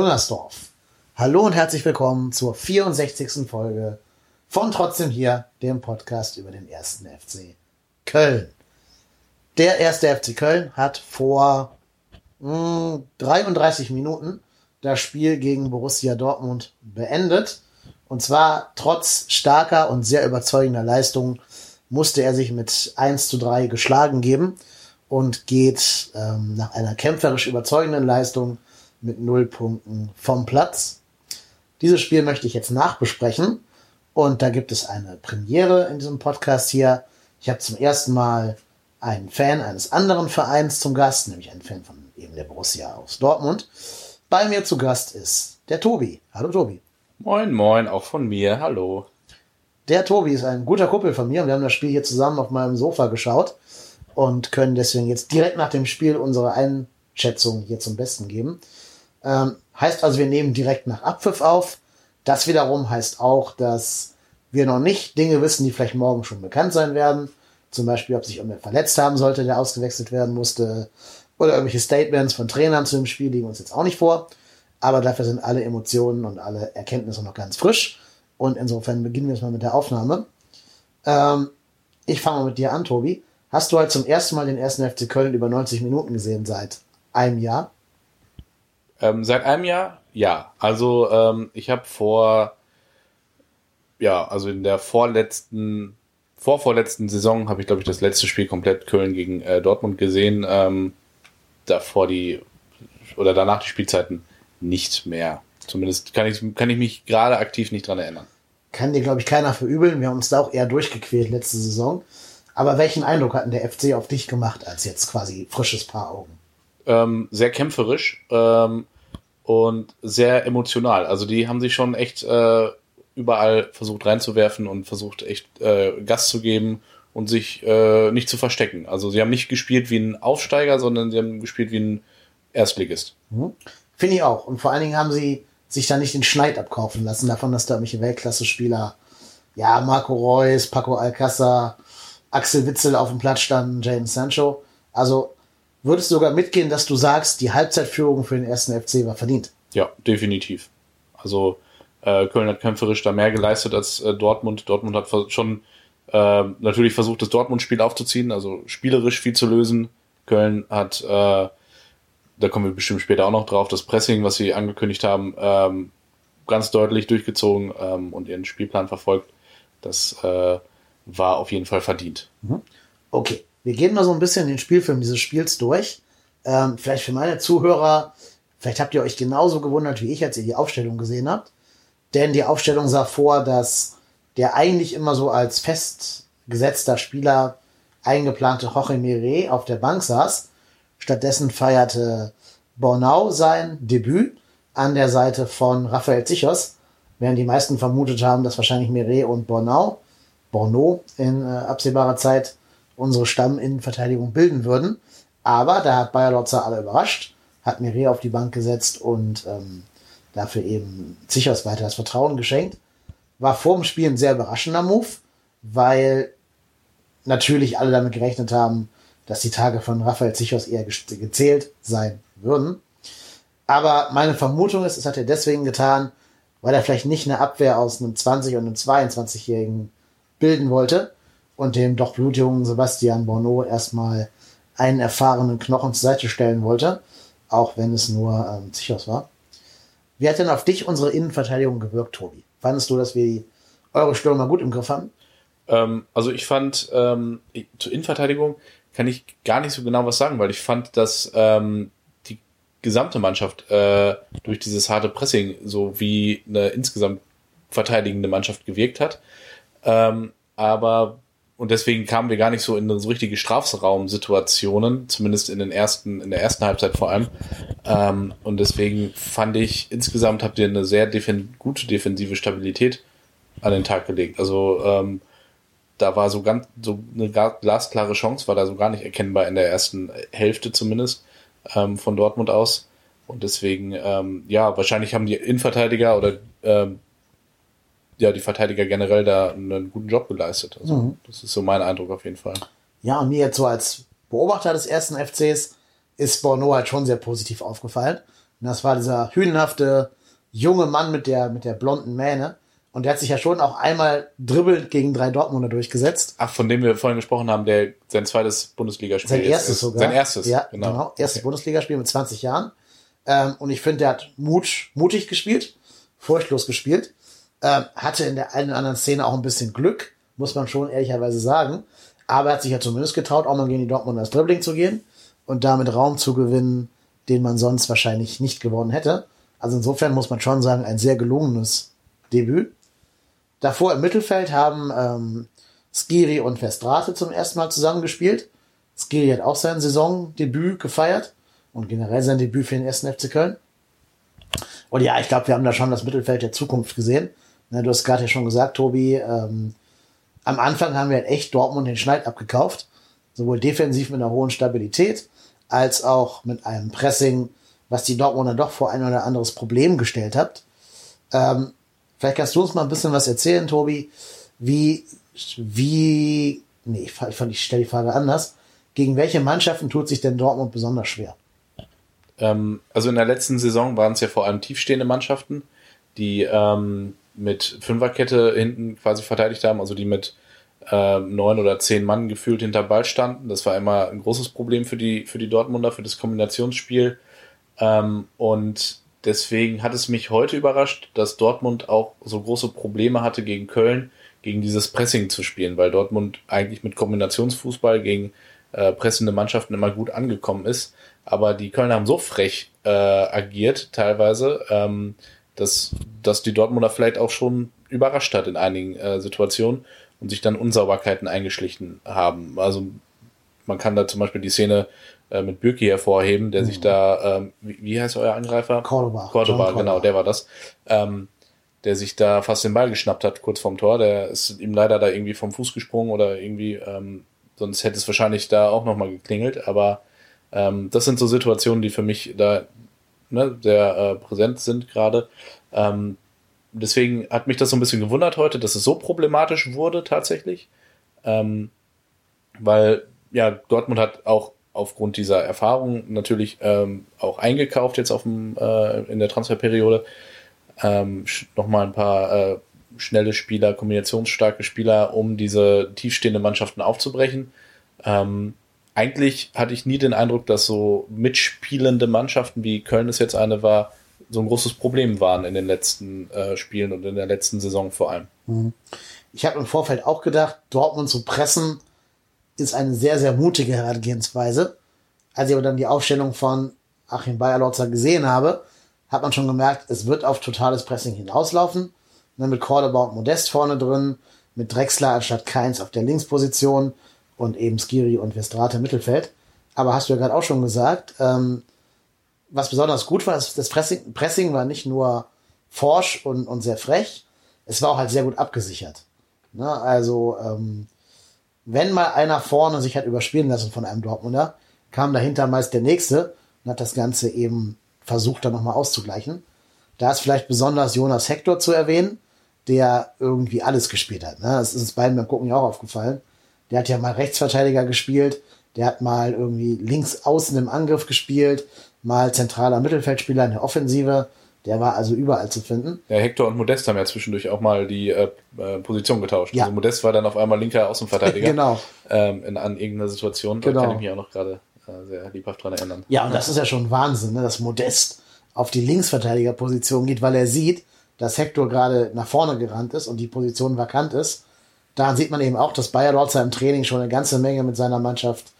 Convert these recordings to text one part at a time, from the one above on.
Müngersdorf. Hallo und herzlich willkommen zur 64. Folge von Trotzdem hier, dem Podcast über den ersten FC Köln. Der erste FC Köln hat vor mh, 33 Minuten das Spiel gegen Borussia Dortmund beendet. Und zwar trotz starker und sehr überzeugender Leistung musste er sich mit 1 zu 3 geschlagen geben und geht ähm, nach einer kämpferisch überzeugenden Leistung mit null Punkten vom Platz. Dieses Spiel möchte ich jetzt nachbesprechen und da gibt es eine Premiere in diesem Podcast hier. Ich habe zum ersten Mal einen Fan eines anderen Vereins zum Gast, nämlich einen Fan von eben der Borussia aus Dortmund. Bei mir zu Gast ist der Tobi. Hallo Tobi. Moin, moin, auch von mir. Hallo. Der Tobi ist ein guter Kumpel von mir und wir haben das Spiel hier zusammen auf meinem Sofa geschaut und können deswegen jetzt direkt nach dem Spiel unsere Einschätzung hier zum Besten geben. Ähm, heißt also, wir nehmen direkt nach Abpfiff auf. Das wiederum heißt auch, dass wir noch nicht Dinge wissen, die vielleicht morgen schon bekannt sein werden. Zum Beispiel, ob sich irgendwer verletzt haben sollte, der ausgewechselt werden musste. Oder irgendwelche Statements von Trainern zu dem Spiel liegen uns jetzt auch nicht vor. Aber dafür sind alle Emotionen und alle Erkenntnisse noch ganz frisch. Und insofern beginnen wir jetzt mal mit der Aufnahme. Ähm, ich fange mal mit dir an, Tobi. Hast du halt zum ersten Mal den ersten FC Köln über 90 Minuten gesehen seit einem Jahr? Ähm, seit einem Jahr? Ja. Also ähm, ich habe vor, ja, also in der vorletzten, vorvorletzten Saison habe ich, glaube ich, das letzte Spiel komplett Köln gegen äh, Dortmund gesehen. Ähm, davor die, oder danach die Spielzeiten nicht mehr. Zumindest kann ich, kann ich mich gerade aktiv nicht dran erinnern. Kann dir, glaube ich, keiner verübeln. Wir haben uns da auch eher durchgequält letzte Saison. Aber welchen Eindruck hat denn der FC auf dich gemacht als jetzt quasi frisches Paar Augen? Ähm, sehr kämpferisch ähm, und sehr emotional. Also die haben sich schon echt äh, überall versucht reinzuwerfen und versucht echt äh, Gas zu geben und sich äh, nicht zu verstecken. Also sie haben nicht gespielt wie ein Aufsteiger, sondern sie haben gespielt wie ein Erstligist. Mhm. Finde ich auch. Und vor allen Dingen haben sie sich da nicht den Schneid abkaufen lassen davon, dass da irgendwelche Weltklasse-Spieler, ja, Marco Reus, Paco Alcázar, Axel Witzel auf dem Platz standen, James Sancho. Also würdest du sogar mitgehen, dass du sagst, die Halbzeitführung für den ersten FC war verdient? Ja, definitiv. Also äh, Köln hat kämpferisch da mehr geleistet als äh, Dortmund. Dortmund hat schon äh, natürlich versucht, das Dortmund-Spiel aufzuziehen, also spielerisch viel zu lösen. Köln hat, äh, da kommen wir bestimmt später auch noch drauf, das Pressing, was sie angekündigt haben, ähm, ganz deutlich durchgezogen ähm, und ihren Spielplan verfolgt. Das äh, war auf jeden Fall verdient. Mhm. Okay, wir gehen mal so ein bisschen den Spielfilm dieses Spiels durch. Ähm, vielleicht für meine Zuhörer, vielleicht habt ihr euch genauso gewundert wie ich, als ihr die Aufstellung gesehen habt. Denn die Aufstellung sah vor, dass der eigentlich immer so als festgesetzter Spieler eingeplante Jorge Mire auf der Bank saß. Stattdessen feierte Bornau sein Debüt an der Seite von Raphael Zichos, während die meisten vermutet haben, dass wahrscheinlich Mire und Bornau Borneau in äh, absehbarer Zeit unsere Stamminnenverteidigung bilden würden. Aber da hat Bayer Lotzer alle überrascht, hat Mire auf die Bank gesetzt und ähm, dafür eben Zichos weiter das Vertrauen geschenkt. War vor dem Spiel ein sehr überraschender Move, weil natürlich alle damit gerechnet haben, dass die Tage von Raphael Zichos eher gezählt sein würden. Aber meine Vermutung ist, es hat er deswegen getan, weil er vielleicht nicht eine Abwehr aus einem 20- und einem 22-jährigen bilden wollte und dem doch blutjungen Sebastian Borneau erstmal einen erfahrenen Knochen zur Seite stellen wollte, auch wenn es nur ähm, Zichos war. Wie hat denn auf dich unsere Innenverteidigung gewirkt, Tobi? Fandest du, dass wir eure Stürmer gut im Griff haben? Ähm, also ich fand, ähm, zur Innenverteidigung kann ich gar nicht so genau was sagen, weil ich fand, dass ähm, die gesamte Mannschaft äh, durch dieses harte Pressing so wie eine insgesamt verteidigende Mannschaft gewirkt hat. Ähm, aber und deswegen kamen wir gar nicht so in so richtige Strafraumsituationen, zumindest in den ersten, in der ersten Halbzeit vor allem. Ähm, und deswegen fand ich, insgesamt habt ihr eine sehr defen gute defensive Stabilität an den Tag gelegt. Also ähm, da war so ganz so eine glasklare Chance, war da so gar nicht erkennbar in der ersten Hälfte zumindest ähm, von Dortmund aus. Und deswegen, ähm, ja, wahrscheinlich haben die Innenverteidiger oder ähm, ja, die Verteidiger generell da einen guten Job geleistet. Also, mhm. das ist so mein Eindruck auf jeden Fall. Ja, und mir jetzt so als Beobachter des ersten FCs ist Borno halt schon sehr positiv aufgefallen. Und das war dieser hünenhafte junge Mann mit der, mit der blonden Mähne. Und der hat sich ja schon auch einmal dribbelnd gegen drei Dortmunder durchgesetzt. Ach, von dem wir vorhin gesprochen haben, der sein zweites Bundesligaspiel Sein erstes ist, sogar. Sein erstes, Ja, genau. Erstes Bundesligaspiel mit 20 Jahren. Ähm, und ich finde, der hat Mut, mutig gespielt, furchtlos gespielt. Ähm, hatte in der einen oder anderen Szene auch ein bisschen Glück, muss man schon ehrlicherweise sagen. Aber er hat sich ja zumindest getraut, auch mal gegen die Dortmunder das Dribbling zu gehen und damit Raum zu gewinnen, den man sonst wahrscheinlich nicht gewonnen hätte. Also insofern muss man schon sagen, ein sehr gelungenes Debüt. Davor im Mittelfeld haben ähm, Skiri und Verstrate zum ersten Mal zusammengespielt. Skiri hat auch sein Saisondebüt gefeiert und generell sein Debüt für den ersten FC Köln. Und ja, ich glaube, wir haben da schon das Mittelfeld der Zukunft gesehen. Ne, du hast gerade ja schon gesagt, Tobi, ähm, am Anfang haben wir halt echt Dortmund den Schneid abgekauft. Sowohl defensiv mit einer hohen Stabilität, als auch mit einem Pressing, was die Dortmunder doch vor ein oder anderes Problem gestellt hat. Ähm, vielleicht kannst du uns mal ein bisschen was erzählen, Tobi. Wie, wie, nee, ich, ich, stelle die Frage anders. Gegen welche Mannschaften tut sich denn Dortmund besonders schwer? Ähm, also in der letzten Saison waren es ja vor allem tiefstehende Mannschaften, die ähm, mit Fünferkette hinten quasi verteidigt haben, also die mit ähm, neun oder zehn Mann gefühlt hinter Ball standen. Das war immer ein großes Problem für die, für die Dortmunder, für das Kombinationsspiel. Ähm, und deswegen hat es mich heute überrascht, dass Dortmund auch so große Probleme hatte gegen Köln, gegen dieses Pressing zu spielen, weil Dortmund eigentlich mit Kombinationsfußball gegen äh, pressende Mannschaften immer gut angekommen ist. Aber die Kölner haben so frech äh, agiert teilweise, ähm, dass, dass die Dortmunder vielleicht auch schon überrascht hat in einigen äh, Situationen und sich dann Unsauberkeiten eingeschlichen haben. Also man kann da zum Beispiel die Szene äh, mit Bürki hervorheben, der sich da, ähm, wie, wie heißt euer Angreifer? Cordoba. Cordoba, genau, der war das. Ähm, der sich da fast den Ball geschnappt hat, kurz vorm Tor. Der ist ihm leider da irgendwie vom Fuß gesprungen oder irgendwie, ähm, sonst hätte es wahrscheinlich da auch nochmal geklingelt. Aber ähm, das sind so Situationen, die für mich da ne, sehr äh, präsent sind gerade. Ähm, deswegen hat mich das so ein bisschen gewundert heute, dass es so problematisch wurde tatsächlich. Ähm, weil ja, Dortmund hat auch aufgrund dieser Erfahrung natürlich ähm, auch eingekauft jetzt auf dem, äh, in der Transferperiode. Ähm, Nochmal ein paar äh, schnelle Spieler, kombinationsstarke Spieler, um diese tiefstehende Mannschaften aufzubrechen. Ähm, eigentlich hatte ich nie den Eindruck, dass so mitspielende Mannschaften, wie Köln es jetzt eine war, so ein großes Problem waren in den letzten äh, Spielen und in der letzten Saison vor allem. Ich habe im Vorfeld auch gedacht, Dortmund zu pressen ist eine sehr, sehr mutige Herangehensweise. Als ich aber dann die Aufstellung von Achim Bayerlotzer gesehen habe, hat man schon gemerkt, es wird auf totales Pressing hinauslaufen. Mit Cordoba und Modest vorne drin, mit Drexler anstatt Keins auf der Linksposition und eben Skiri und Vestrate im Mittelfeld. Aber hast du ja gerade auch schon gesagt, ähm, was besonders gut war, das, Pressing, Pressing war nicht nur forsch und, und sehr frech, es war auch halt sehr gut abgesichert. Ne? Also, ähm, wenn mal einer vorne sich hat überspielen lassen von einem Dortmunder, kam dahinter meist der nächste und hat das Ganze eben versucht, dann nochmal auszugleichen. Da ist vielleicht besonders Jonas Hector zu erwähnen, der irgendwie alles gespielt hat. Ne? Das ist uns beiden beim Gucken ja auch aufgefallen. Der hat ja mal Rechtsverteidiger gespielt, der hat mal irgendwie links außen im Angriff gespielt, mal zentraler Mittelfeldspieler in der Offensive. Der war also überall zu finden. Ja, Hector und Modest haben ja zwischendurch auch mal die äh, äh, Position getauscht. Ja. Also Modest war dann auf einmal linker Außenverteidiger. Genau. Ähm, in, an irgendeiner Situation. Genau. Da kann ich mich auch noch gerade äh, sehr liebhaft dran erinnern. Ja, und das ist ja schon Wahnsinn, ne, dass Modest auf die Linksverteidigerposition geht, weil er sieht, dass Hector gerade nach vorne gerannt ist und die Position vakant ist. Daran sieht man eben auch, dass Bayer Lorzer im Training schon eine ganze Menge mit seiner Mannschaft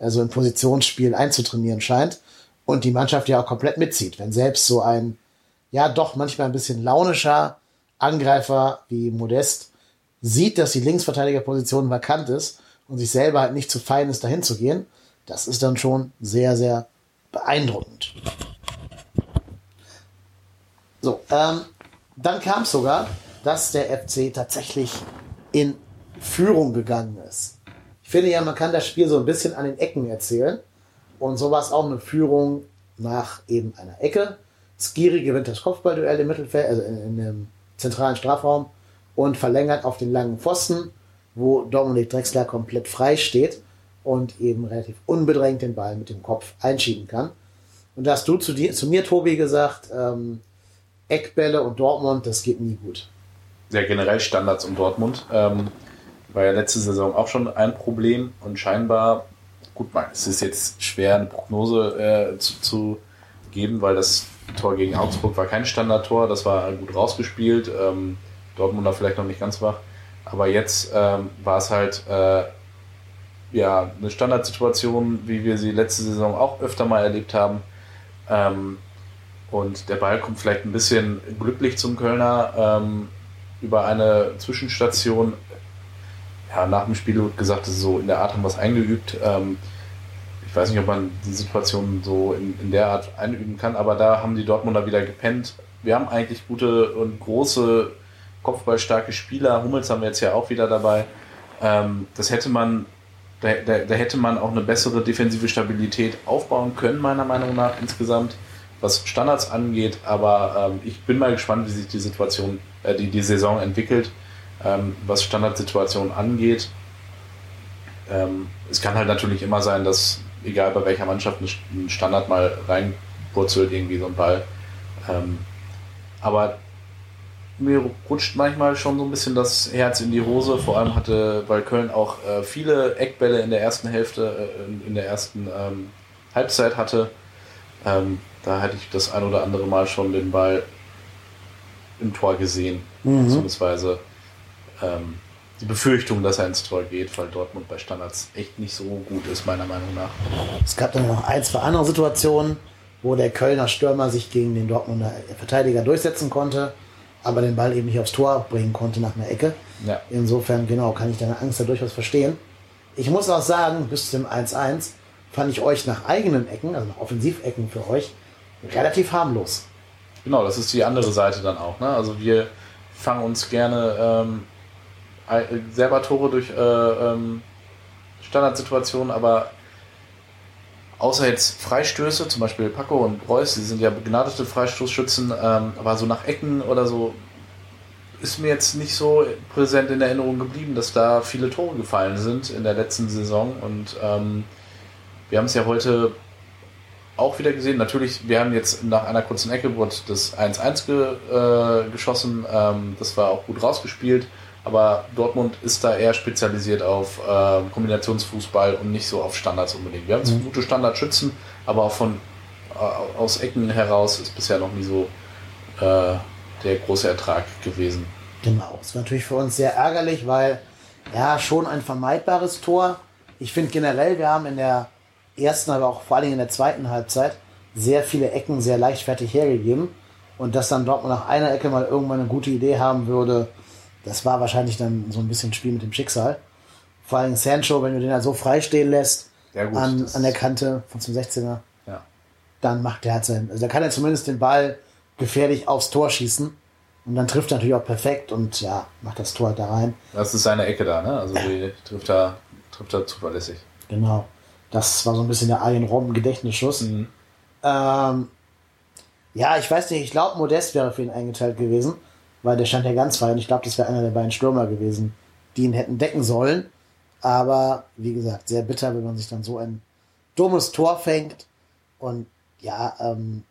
also im Positionsspiel einzutrainieren scheint und die Mannschaft ja auch komplett mitzieht. Wenn selbst so ein, ja doch manchmal ein bisschen launischer Angreifer wie Modest sieht, dass die Linksverteidigerposition vakant ist und sich selber halt nicht zu fein ist, dahin zu gehen, das ist dann schon sehr, sehr beeindruckend. So, ähm, dann kam es sogar, dass der FC tatsächlich in Führung gegangen ist. Ich finde ja, man kann das Spiel so ein bisschen an den Ecken erzählen. Und so war es auch eine Führung nach eben einer Ecke. Skiri gewinnt das Kopfballduell im Mittelfeld, also in, in dem zentralen Strafraum und verlängert auf den langen Pfosten, wo Dominik Drexler komplett frei steht und eben relativ unbedrängt den Ball mit dem Kopf einschieben kann. Und da hast du zu, dir, zu mir, Tobi, gesagt, ähm, Eckbälle und Dortmund, das geht nie gut. Ja, generell Standards um Dortmund. Ähm, war ja letzte Saison auch schon ein Problem und scheinbar, gut, es ist jetzt schwer, eine Prognose äh, zu, zu geben, weil das Tor gegen Augsburg war kein Standardtor, das war gut rausgespielt. Ähm, Dortmunder vielleicht noch nicht ganz wach. Aber jetzt ähm, war es halt äh, ja, eine Standardsituation, wie wir sie letzte Saison auch öfter mal erlebt haben. Ähm, und der Ball kommt vielleicht ein bisschen glücklich zum Kölner ähm, über eine Zwischenstation. Ja, nach dem Spiel gesagt, so in der Art haben wir es eingeübt. Ähm, ich weiß nicht, ob man die Situation so in, in der Art einüben kann, aber da haben die Dortmunder wieder gepennt. Wir haben eigentlich gute und große kopfballstarke Spieler. Hummels haben wir jetzt ja auch wieder dabei. Ähm, das hätte man, da, da, da, hätte man auch eine bessere defensive Stabilität aufbauen können, meiner Meinung nach insgesamt, was Standards angeht. Aber ähm, ich bin mal gespannt, wie sich die Situation, äh, die, die Saison entwickelt, ähm, was Standardsituationen angeht. Ähm, es kann halt natürlich immer sein, dass egal bei welcher Mannschaft ein Standard mal reinpurzelt, irgendwie so ein Ball. Ähm, aber mir rutscht manchmal schon so ein bisschen das Herz in die Hose. Vor allem hatte, weil Köln auch äh, viele Eckbälle in der ersten Hälfte, äh, in, in, der ersten ähm, Halbzeit hatte. Ähm, da hatte ich das ein oder andere Mal schon den Ball im Tor gesehen. Mhm. Beziehungsweise ähm, die Befürchtung, dass er ins Tor geht, weil Dortmund bei Standards echt nicht so gut ist, meiner Meinung nach. Es gab dann noch ein, zwei andere Situationen, wo der Kölner Stürmer sich gegen den Dortmunder Verteidiger durchsetzen konnte aber den Ball eben nicht aufs Tor bringen konnte nach einer Ecke. Ja. Insofern, genau, kann ich deine Angst da durchaus verstehen. Ich muss auch sagen, bis zum 1-1 fand ich euch nach eigenen Ecken, also nach Offensivecken für euch, relativ harmlos. Genau, das ist die andere Seite dann auch. Ne? Also wir fangen uns gerne ähm, selber Tore durch äh, ähm, Standardsituationen, aber außer jetzt Freistöße, zum Beispiel Paco und Reus, die sind ja begnadete Freistoßschützen, ähm, aber so nach Ecken oder so ist mir jetzt nicht so präsent in Erinnerung geblieben, dass da viele Tore gefallen sind in der letzten Saison und ähm, wir haben es ja heute auch wieder gesehen. Natürlich, wir haben jetzt nach einer kurzen Ecke wurde das 1-1 ge, äh, geschossen. Ähm, das war auch gut rausgespielt. Aber Dortmund ist da eher spezialisiert auf äh, Kombinationsfußball und nicht so auf Standards unbedingt. Wir haben mhm. gute Standardschützen, aber auch von äh, aus Ecken heraus ist bisher noch nie so äh, der große Ertrag gewesen. Genau, das war natürlich für uns sehr ärgerlich, weil ja schon ein vermeidbares Tor. Ich finde generell, wir haben in der ersten, aber auch vor allem in der zweiten Halbzeit sehr viele Ecken sehr leichtfertig hergegeben. Und dass dann Dortmund nach einer Ecke mal irgendwann eine gute Idee haben würde, das war wahrscheinlich dann so ein bisschen Spiel mit dem Schicksal. Vor allem Sancho, wenn du den halt so freistehen lässt ja, gut, an, an der Kante von zum 16er, ja. dann macht der halt sein. Also da kann er zumindest den Ball gefährlich aufs Tor schießen. Und dann trifft er natürlich auch perfekt und ja, macht das Tor halt da rein. Das ist seine Ecke da, ne? Also die trifft er, trifft er zuverlässig. Genau. Das war so ein bisschen der Arjen Robben Gedächtnisschuss. Mhm. Ähm, ja, ich weiß nicht, ich glaube, Modest wäre für ihn eingeteilt gewesen weil der stand ja ganz frei und ich glaube, das wäre einer der beiden Stürmer gewesen, die ihn hätten decken sollen. Aber wie gesagt, sehr bitter, wenn man sich dann so ein dummes Tor fängt. Und ja, ähm,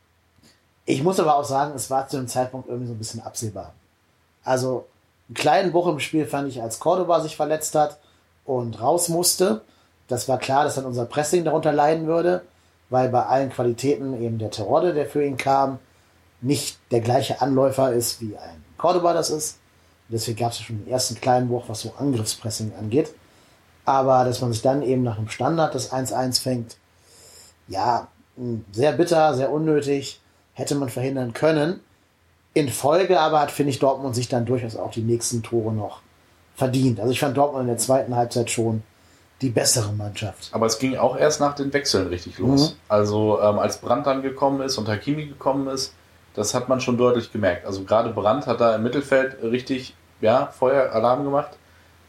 ich muss aber auch sagen, es war zu dem Zeitpunkt irgendwie so ein bisschen absehbar. Also einen kleinen Bruch im Spiel fand ich, als Cordoba sich verletzt hat und raus musste. Das war klar, dass dann unser Pressing darunter leiden würde, weil bei allen Qualitäten eben der Terrorde, der für ihn kam, nicht der gleiche Anläufer ist wie ein Cordoba das ist. Deswegen gab es ja schon den ersten kleinen Bruch, was so Angriffspressing angeht. Aber dass man sich dann eben nach einem Standard das 1-1 fängt, ja, sehr bitter, sehr unnötig, hätte man verhindern können. In Folge aber hat, finde ich, Dortmund sich dann durchaus auch die nächsten Tore noch verdient. Also ich fand Dortmund in der zweiten Halbzeit schon die bessere Mannschaft. Aber es ging auch erst nach den Wechseln richtig los. Mhm. Also ähm, als Brandt dann gekommen ist und Hakimi gekommen ist, das hat man schon deutlich gemerkt. Also gerade Brandt hat da im Mittelfeld richtig ja, Feueralarm gemacht.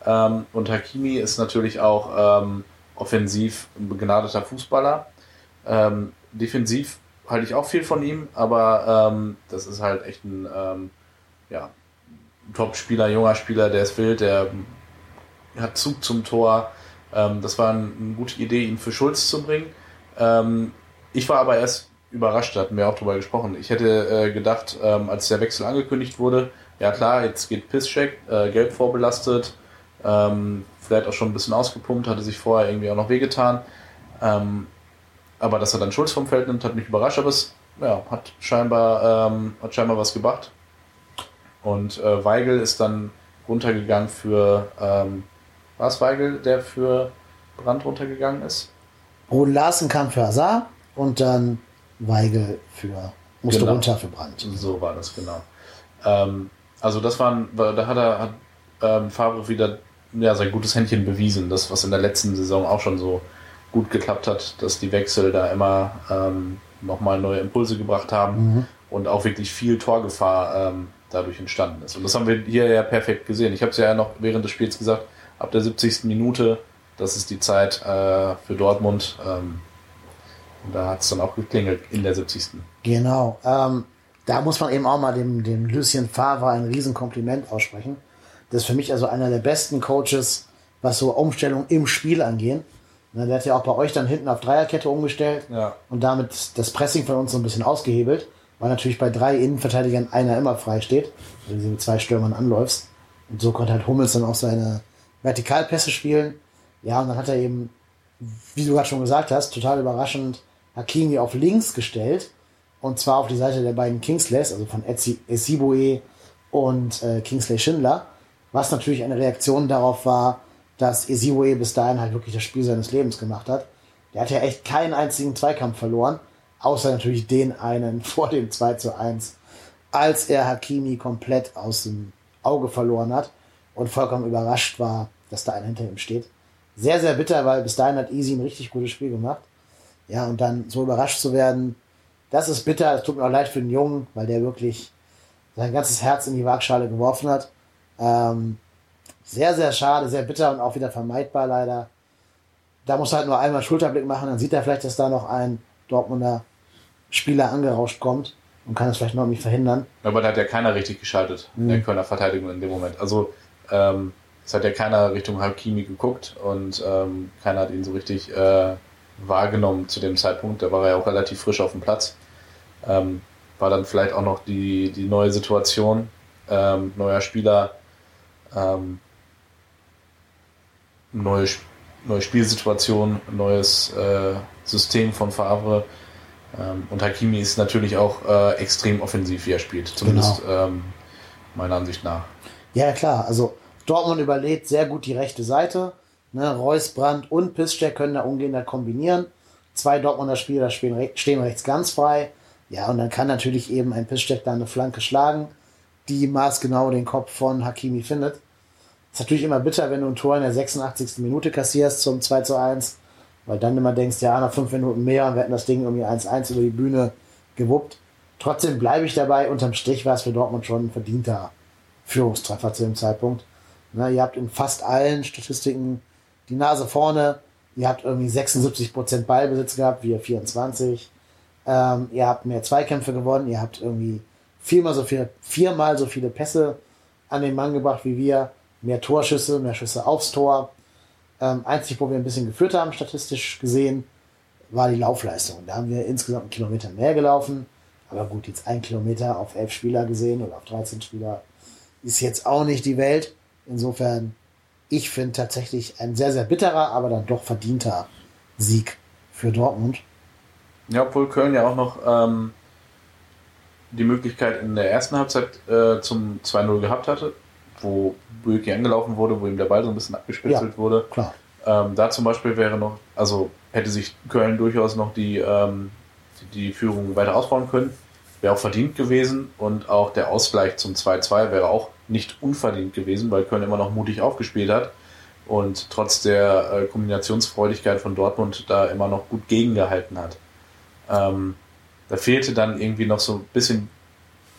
Ähm, und Hakimi ist natürlich auch ähm, offensiv ein begnadeter Fußballer. Ähm, defensiv halte ich auch viel von ihm, aber ähm, das ist halt echt ein ähm, ja, Top-Spieler, junger Spieler, der ist wild, der hat Zug zum Tor. Ähm, das war eine gute Idee, ihn für Schulz zu bringen. ich war aber erst überrascht, da hatten wir auch drüber gesprochen. Ich hätte äh, gedacht, ähm, als der Wechsel angekündigt wurde, ja klar, jetzt geht Pisscheck, äh, gelb vorbelastet, ähm, vielleicht auch schon ein bisschen ausgepumpt, hatte sich vorher irgendwie auch noch wehgetan. Ähm, aber dass er dann Schulz vom Feld nimmt, hat mich überrascht, aber es ja, hat, scheinbar, ähm, hat scheinbar was gebracht. Und äh, Weigel ist dann runtergegangen für, ähm, war es Weigel, der für Brand runtergegangen ist? Rode Larsen kam für Hazard und dann Weigel für, musste Genau. runter für Brand. So war das, genau. Ähm, also das waren, da hat er, hat ähm, Favre wieder ja, sein gutes Händchen bewiesen, das, was in der letzten Saison auch schon so gut geklappt hat, dass die Wechsel da immer ähm, nochmal neue Impulse gebracht haben und auch wirklich viel Torgefahr ähm, dadurch entstanden ist. Und das haben wir hier ja perfekt gesehen. Ich habe es ja noch während des Spiels gesagt, ab der 70. Minute, das ist die Zeit äh, für Dortmund. Ähm, und da hat es dann auch geklingelt in der 70. Genau. Ähm, da muss man eben auch mal dem, dem Lucien Favre ein Riesenkompliment aussprechen. Das ist für mich also einer der besten Coaches, was so Umstellung im Spiel angehen. Ne, Der hat ja auch bei euch dann hinten auf Dreierkette umgestellt Ja. und damit das Pressing von uns so ein bisschen ausgehebelt, weil natürlich bei drei Innenverteidigern einer immer frei steht, wenn du mit zwei Stürmern anläufst. Und so konnte halt Hummels dann auch seine Vertikalpässe spielen. Ja, und dann hat er eben, wie du gerade schon gesagt hast, total überraschend Hakimi auf links gestellt. Und zwar auf die Seite der beiden Kingsleys, also von Esiboe und äh, Kingsley Schindler. Was natürlich eine Reaktion darauf war, dass Esiboe bis dahin halt wirklich das Spiel seines Lebens gemacht hat. Der hat ja echt keinen einzigen Zweikampf verloren, außer natürlich den einen vor dem 2 zu 1, als er Hakimi komplett aus dem Auge verloren hat und vollkommen überrascht war, dass da einer hinter ihm steht. Sehr, sehr bitter, weil bis dahin hat Easy ein richtig gutes Spiel gemacht. Ja, und dann so überrascht zu werden, das ist bitter. Es tut mir auch leid für den Jungen, weil der wirklich sein ganzes Herz in die Waagschale geworfen hat. Ähm, sehr, sehr schade, sehr bitter und auch wieder vermeidbar leider. Da muss er halt nur einmal Schulterblick machen, dann sieht er vielleicht, dass da noch ein Dortmunder Spieler angerauscht kommt und kann es vielleicht noch irgendwie verhindern. Aber da hat ja keiner richtig geschaltet in der Kölner Verteidigung in dem Moment. Also ähm, es hat ja keiner Richtung Hakimi geguckt und ähm, keiner hat ihn so richtig äh, wahrgenommen zu dem Zeitpunkt. Da war er ja auch relativ frisch auf dem Platz. Ähm, war dann vielleicht auch noch die, die neue Situation, ähm, neuer Spieler, ähm, neue, neue Spielsituation, neues äh, System von Favre. Ähm, und Hakimi ist natürlich auch äh, extrem offensiv, wie er spielt. Zumindest ähm, meiner Ansicht nach. Ja, klar. Also Dortmund überlebt sehr gut die rechte Seite. Ne, Reus, Brandt und Piszczek können da umgehend da kombinieren. Zwei Dortmunder Spieler stehen, re- stehen rechts ganz frei. Ja, und dann kann natürlich eben ein Piszczek da eine Flanke schlagen, die maßgenau den Kopf von Hakimi findet. Ist natürlich immer bitter, wenn du ein Tor in der 86. Minute kassierst zum 2 zu 1, weil dann immer denkst, ja, nach fünf Minuten mehr und wir hätten das Ding irgendwie 1-1 über die Bühne gewuppt. Trotzdem bleibe ich dabei, unterm Strich war es für Dortmund schon ein verdienter Führungstreffer zu dem Zeitpunkt. Na, ihr habt in fast allen Statistiken die Nase vorne. Ihr habt irgendwie 76% Ballbesitz gehabt, wir 24. Ähm, ihr habt mehr Zweikämpfe gewonnen. Ihr habt irgendwie viermal so viel, viermal so viele Pässe an den Mann gebracht wie wir. Mehr Torschüsse, mehr Schüsse aufs Tor. Ähm, einzig, wo wir ein bisschen geführt haben, statistisch gesehen, war die Laufleistung. Da haben wir insgesamt einen Kilometer mehr gelaufen. Aber gut, jetzt ein Kilometer auf elf Spieler gesehen oder auf 13 Spieler ist jetzt auch nicht die Welt. Insofern, ich finde tatsächlich ein sehr, sehr bitterer, aber dann doch verdienter Sieg für Dortmund. Ja, obwohl Köln ja auch noch ähm, die Möglichkeit in der ersten Halbzeit äh, zum 2-0 gehabt hatte, wo Böki angelaufen wurde, wo ihm der Ball so ein bisschen abgespitzelt Ja. wurde. Klar. Ähm, da zum Beispiel wäre noch, also hätte sich Köln durchaus noch die, ähm, die, die Führung weiter ausbauen können. Wäre auch verdient gewesen und auch der Ausgleich zum 2-2 wäre auch nicht unverdient gewesen, weil Köln immer noch mutig aufgespielt hat und trotz der äh, Kombinationsfreudigkeit von Dortmund da immer noch gut gegengehalten hat. Ähm, da fehlte dann irgendwie noch so ein bisschen,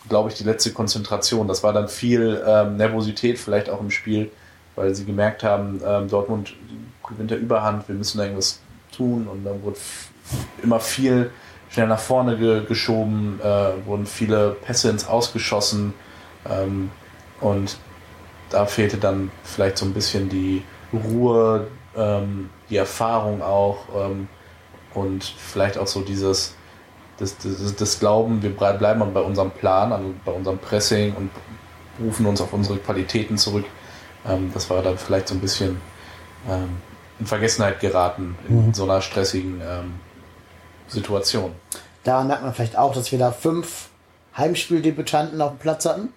glaube ich, die letzte Konzentration. Das war dann viel ähm, Nervosität vielleicht auch im Spiel, weil sie gemerkt haben, ähm, Dortmund gewinnt der Überhand, wir müssen da irgendwas tun und dann wurde immer viel schnell nach vorne ge geschoben, äh, wurden viele Pässe ins Ausgeschossen ähm, und da fehlte dann vielleicht so ein bisschen die Ruhe, ähm, die Erfahrung auch ähm, und vielleicht auch so dieses das, das, das Glauben, wir bleiben bei unserem Plan, also bei unserem Pressing und rufen uns auf unsere Qualitäten zurück. Ähm, das war dann vielleicht so ein bisschen ähm, in Vergessenheit geraten in mhm. so einer stressigen ähm, Situation. Da merkt man vielleicht auch, dass wir da fünf Heimspieldebütanten auf dem Platz hatten,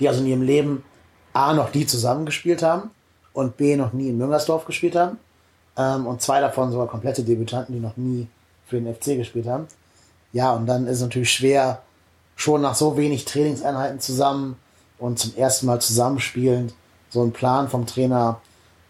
die also in ihrem Leben A noch nie zusammengespielt haben und B noch nie in Müngersdorf gespielt haben. Ähm, und zwei davon sogar komplette Debütanten, die noch nie für den FC gespielt haben. Ja, und dann ist es natürlich schwer, schon nach so wenig Trainingseinheiten zusammen und zum ersten Mal zusammenspielend so einen Plan vom Trainer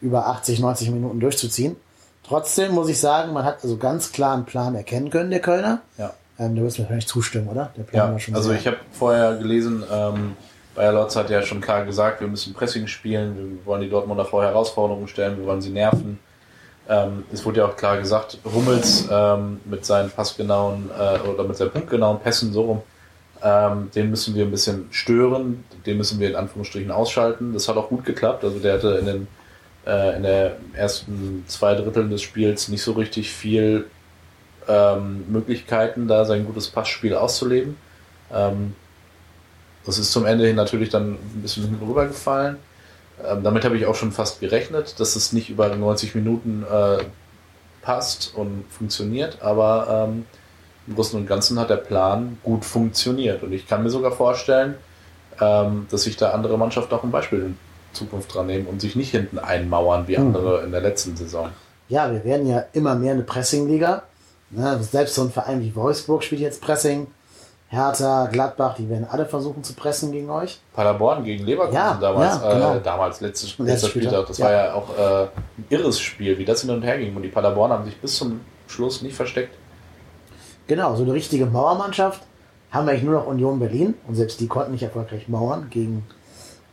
über 80, 90 Minuten durchzuziehen. Trotzdem muss ich sagen, man hat also ganz klar einen Plan erkennen können, der Kölner. Ja. Ähm, du wirst mir wahrscheinlich zustimmen, oder? Der Plan ja, war schon also sehr ich habe vorher gelesen, ähm, Bayer Lotz hat ja schon klar gesagt, wir müssen Pressing spielen, wir wollen die Dortmunder vor Herausforderungen stellen, wir wollen sie nerven. Ähm, es wurde ja auch klar gesagt, Hummels ähm, mit seinen passgenauen äh, oder mit seinen punktgenauen Pässen so rum, ähm, den müssen wir ein bisschen stören, den müssen wir in Anführungsstrichen ausschalten. Das hat auch gut geklappt. Also der hatte in den äh, in der ersten zwei Drittel des Spiels nicht so richtig viel ähm, Möglichkeiten, da sein gutes Passspiel auszuleben. Das ist zum Ende hin natürlich dann ein bisschen hinten rübergefallen. Ähm, damit habe ich auch schon fast gerechnet, dass es nicht über 90 Minuten äh, passt und funktioniert, aber ähm, im Großen und Ganzen hat der Plan gut funktioniert. Und ich kann mir sogar vorstellen, ähm, dass sich da andere Mannschaften auch ein Beispiel in Zukunft dran nehmen und sich nicht hinten einmauern wie hm. andere mhm. in der letzten Saison. Ja, wir werden ja immer mehr eine Pressing-Liga. Ne, selbst so ein Verein wie Wolfsburg spielt jetzt Pressing. Hertha, Gladbach, die werden alle versuchen zu pressen gegen euch. Paderborn gegen Leverkusen ja, damals, ja, genau. äh, damals letztes, letzter Spieltag. Das ja. war ja auch äh, ein irres Spiel, wie das hin und her ging. Und die Paderborn haben sich bis zum Schluss nicht versteckt. Genau, so eine richtige Mauermannschaft haben wir eigentlich nur noch Union Berlin. Und selbst die konnten nicht erfolgreich mauern gegen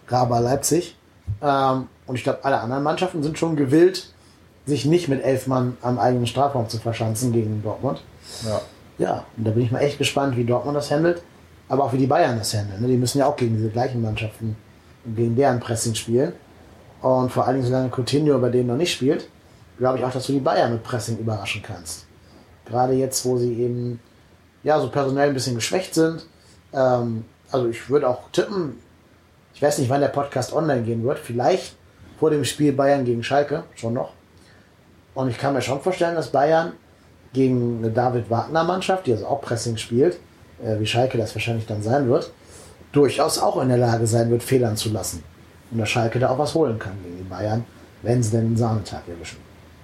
Raba Leipzig. Ähm, und ich glaube, alle anderen Mannschaften sind schon gewillt, sich nicht mit elf Mann am eigenen Strafraum zu verschanzen gegen Dortmund. Ja. Ja, und da bin ich mal echt gespannt, wie Dortmund das handelt, aber auch wie die Bayern das handeln. Ne? Die müssen ja auch gegen diese gleichen Mannschaften und gegen deren Pressing spielen. Und vor allen Dingen, solange Coutinho bei denen noch nicht spielt, glaube ich auch, dass du die Bayern mit Pressing überraschen kannst. Gerade jetzt, wo sie eben ja so personell ein bisschen geschwächt sind. Ähm, also ich würde auch tippen, ich weiß nicht, wann der Podcast online gehen wird, vielleicht vor dem Spiel Bayern gegen Schalke, schon noch. Und ich kann mir schon vorstellen, dass Bayern gegen eine David Wagner Mannschaft, die also auch Pressing spielt, äh, wie Schalke das wahrscheinlich dann sein wird, durchaus auch in der Lage sein wird, Fehlern zu lassen. Und der Schalke da auch was holen kann gegen die Bayern, wenn sie denn einen Sahnetag erwischen.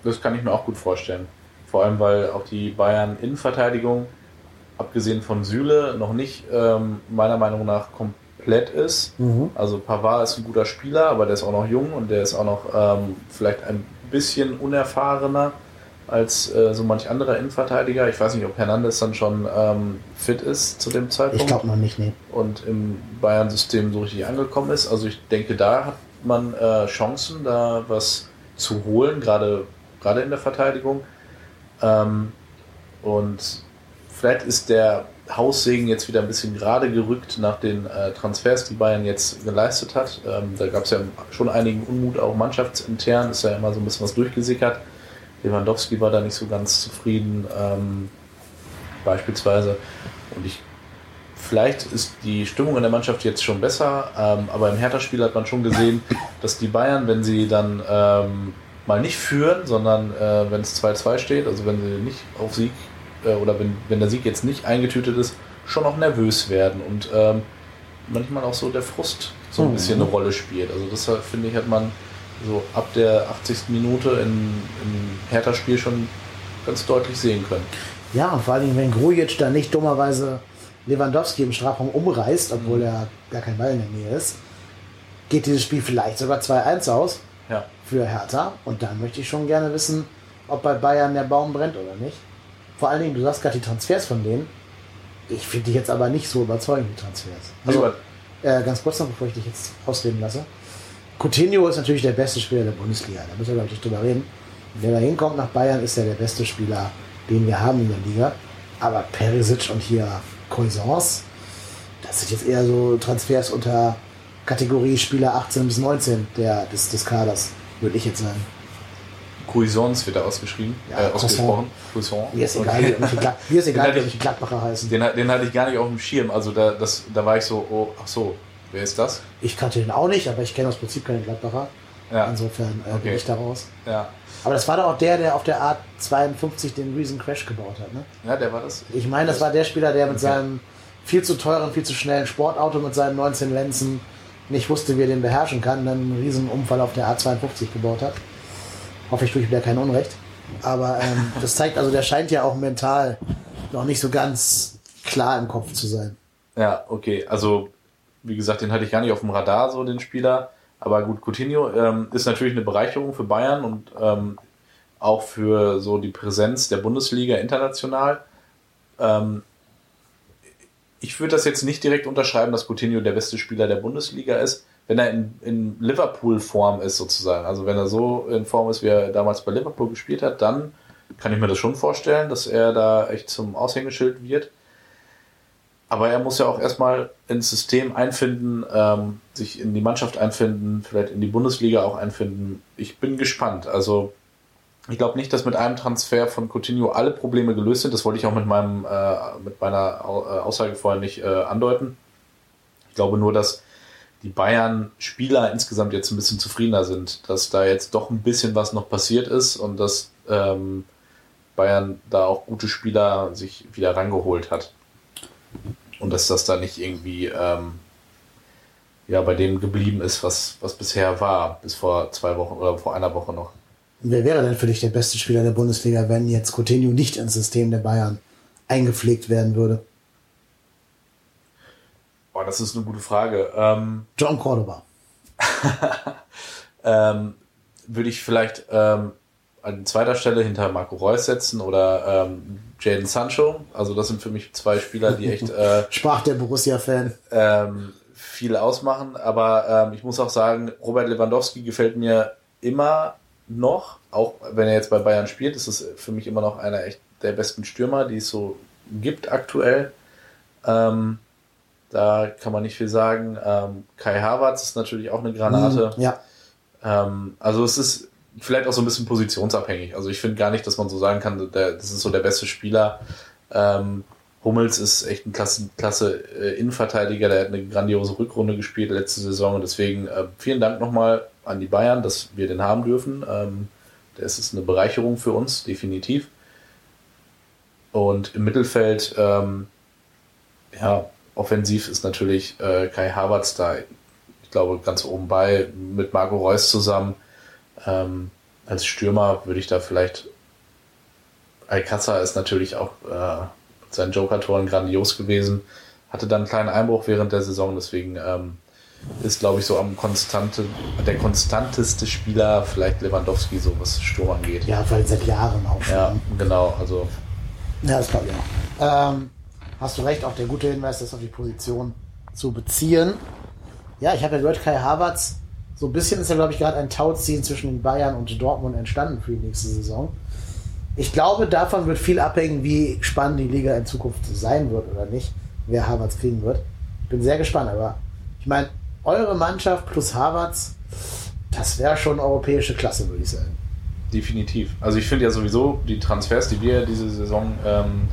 Das kann ich mir auch gut vorstellen. Vor allem, weil auch die Bayern Innenverteidigung, abgesehen von Süle, noch nicht ähm, meiner Meinung nach komplett ist. Mhm. Also Pavard ist ein guter Spieler, aber der ist auch noch jung und der ist auch noch ähm, vielleicht ein bisschen unerfahrener als äh, so manch anderer Innenverteidiger. Ich weiß nicht, ob Hernandez dann schon ähm, fit ist zu dem Zeitpunkt. Ich glaube noch nicht, nee. Und im Bayern-System so richtig angekommen ist. Also ich denke, da hat man äh, Chancen, da was zu holen, gerade gerade in der Verteidigung. Ähm, und vielleicht ist der Haussegen jetzt wieder ein bisschen gerade gerückt nach den äh, Transfers, die Bayern jetzt geleistet hat. Ähm, da gab es ja schon einigen Unmut, auch mannschaftsintern, ist ja immer so ein bisschen was durchgesickert. Lewandowski war da nicht so ganz zufrieden, ähm, beispielsweise. Und ich, vielleicht ist die Stimmung in der Mannschaft jetzt schon besser, ähm, aber im Hertha-Spiel hat man schon gesehen, dass die Bayern, wenn sie dann ähm, mal nicht führen, sondern äh, wenn es 2-2 steht, also wenn sie nicht auf Sieg äh, oder wenn, wenn der Sieg jetzt nicht eingetütet ist, schon auch nervös werden und ähm, manchmal auch so der Frust so ein mhm. bisschen eine Rolle spielt. Also das finde ich, hat man so ab der 80. Minute im, im Hertha-Spiel schon ganz deutlich sehen können. Ja, und vor allem, wenn Grujic da nicht dummerweise Lewandowski im Strafraum umreißt, obwohl mhm. er gar kein Ball in der Nähe ist, geht dieses Spiel vielleicht sogar 2-1 aus ja. für Hertha. Und dann möchte ich schon gerne wissen, ob bei Bayern der Baum brennt oder nicht. Vor allen Dingen, du sagst gerade die Transfers von denen. Ich finde die jetzt aber nicht so überzeugend, die Transfers. Also, äh, ganz kurz noch, bevor ich dich jetzt ausreden lasse. Coutinho ist natürlich der beste Spieler der Bundesliga. Da müssen wir, glaube ich, nicht drüber reden. Wenn er hinkommt nach Bayern, ist er der beste Spieler, den wir haben in der Liga. Aber Perisic und hier Coisance, das sind jetzt eher so Transfers unter Kategorie Spieler 18 bis 19 der, des, des Kaders, würde ich jetzt sagen. Cuisance wird da ausgeschrieben, Ja, äh, ausgesprochen. Cuisance. Mir ist egal, wie irgendwelche Glad- mir ist egal, wie ich- irgendwelche Gladbacher heißen. Den, den hatte ich gar nicht auf dem Schirm. Also da, das, da war ich so, oh, ach so, wer ist das? Ich kannte den auch nicht, aber ich kenne aus Prinzip keine Gladbacher. Ja, Insofern äh, bin Okay. ich daraus. ja. Aber das war doch auch der, der auf der Art 52 den Reason Crash gebaut hat. Ne? ja, der war das. Ich meine, das war der Spieler, der mit Okay. seinem viel zu teuren, viel zu schnellen Sportauto mit seinen 19 Lenzen nicht wusste, wie er den beherrschen kann, dann einen riesen Unfall auf der A52 gebaut hat. Hoffe ich tue ich wieder kein Unrecht. Aber ähm, das zeigt also, der scheint ja auch mental noch nicht so ganz klar im Kopf zu sein. Ja, okay. Also, wie gesagt, den hatte ich gar nicht auf dem Radar, so den Spieler. Aber gut, Coutinho ähm, ist natürlich eine Bereicherung für Bayern und ähm, auch für so die Präsenz der Bundesliga international. Ähm, ich würde das jetzt nicht direkt unterschreiben, dass Coutinho der beste Spieler der Bundesliga ist, wenn er in, in Liverpool-Form ist, sozusagen. Also, wenn er so in Form ist, wie er damals bei Liverpool gespielt hat, dann kann ich mir das schon vorstellen, dass er da echt zum Aushängeschild wird. Aber er muss ja auch erstmal ins System einfinden, ähm, sich in die Mannschaft einfinden, vielleicht in die Bundesliga auch einfinden. Ich bin gespannt. Also ich glaube nicht, dass mit einem Transfer von Coutinho alle Probleme gelöst sind. Das wollte ich auch mit meinem äh, mit meiner äh, Aussage vorher nicht äh, andeuten. Ich glaube nur, dass die Bayern Spieler insgesamt jetzt ein bisschen zufriedener sind, dass da jetzt doch ein bisschen was noch passiert ist und dass ähm, Bayern da auch gute Spieler sich wieder rangeholt hat. Und dass das da nicht irgendwie ähm, ja, bei dem geblieben ist, was, was bisher war, bis vor zwei Wochen oder vor einer Woche noch. Wer wäre denn für dich der beste Spieler der Bundesliga, wenn jetzt Coutinho nicht ins System der Bayern eingepflegt werden würde? Boah, das ist eine gute Frage. Ähm, John Cordoba. ähm, würde ich vielleicht ähm, an zweiter Stelle hinter Marco Reus setzen oder ähm, Jaden Sancho. Also das sind für mich zwei Spieler, die echt äh, Sprach der Borussia-Fan. ähm, viel ausmachen. Aber ähm, ich muss auch sagen, Robert Lewandowski gefällt mir immer noch, auch wenn er jetzt bei Bayern spielt, ist es für mich immer noch einer echt der besten Stürmer, die es so gibt aktuell. Ähm, da kann man nicht viel sagen. Ähm, Kai Havertz ist natürlich auch eine Granate. Ja. Ähm, also es ist vielleicht auch so ein bisschen positionsabhängig. Also ich finde gar nicht, dass man so sagen kann, der, das ist so der beste Spieler. Ähm, Hummels ist echt ein klasse, klasse äh, Innenverteidiger, der hat eine grandiose Rückrunde gespielt letzte Saison und deswegen äh, vielen Dank nochmal an die Bayern, dass wir den haben dürfen. Ähm, das ist eine Bereicherung für uns, definitiv. Und im Mittelfeld, ähm, ja, offensiv ist natürlich äh, Kai Havertz da, ich glaube, ganz oben bei mit Marco Reus zusammen. Ähm, als Stürmer würde ich da vielleicht. Alcázar ist natürlich auch äh, mit seinen Joker-Toren grandios gewesen. Hatte dann einen kleinen Einbruch während der Saison, deswegen ähm, ist, glaube ich, so am konstante, der konstanteste Spieler vielleicht Lewandowski, so was Sturm angeht. Ja, weil seit Jahren auch schon. Ja, genau. Also Ja, das glaube ich auch. Ähm, hast du recht, auch der gute Hinweis, das auf die Position zu beziehen. Ja, ich habe ja gehört, Kai Havertz, so ein bisschen ist ja, glaube ich, gerade ein Tauziehen zwischen den Bayern und Dortmund entstanden für die nächste Saison. Ich glaube, davon wird viel abhängen, wie spannend die Liga in Zukunft sein wird oder nicht, wer Havertz kriegen wird. Ich bin sehr gespannt, aber ich meine, eure Mannschaft plus Havertz, das wäre schon europäische Klasse, würde ich sagen. Definitiv. Also ich finde ja sowieso, die Transfers, die wir diese Saison ähm,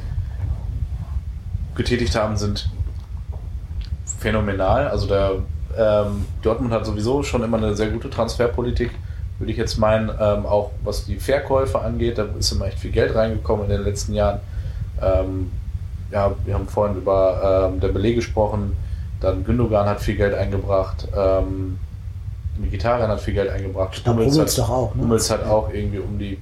getätigt haben, sind phänomenal. Also der ähm, Dortmund hat sowieso schon immer eine sehr gute Transferpolitik, würde ich jetzt meinen, ähm, auch was die Verkäufe angeht, da ist immer echt viel Geld reingekommen in den letzten Jahren. Ähm, ja, wir haben vorhin über ähm, der Beleg gesprochen, dann Gündogan hat viel Geld eingebracht, ähm, Mkhitaryan hat viel Geld eingebracht, Hummels Hummels hat- doch auch. Ne? Hummels hat auch irgendwie um die,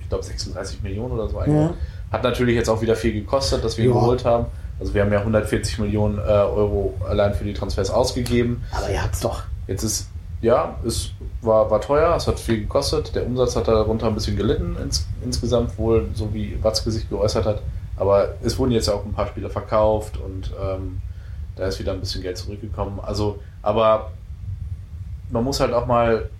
ich glaube, 36 Millionen oder so eingebracht. Hat natürlich jetzt auch wieder viel gekostet, dass wir ihn Ja. geholt haben. Also wir haben ja 140 Millionen äh, Euro allein für die Transfers ausgegeben. Aber ihr habt's doch. Jetzt ist, ja, es war, war teuer, es hat viel gekostet. Der Umsatz hat darunter ein bisschen gelitten ins, insgesamt, wohl, so wie Watzke sich geäußert hat. Aber es wurden jetzt auch ein paar Spiele verkauft und ähm, da ist wieder ein bisschen Geld zurückgekommen. Also, aber man muss halt auch mal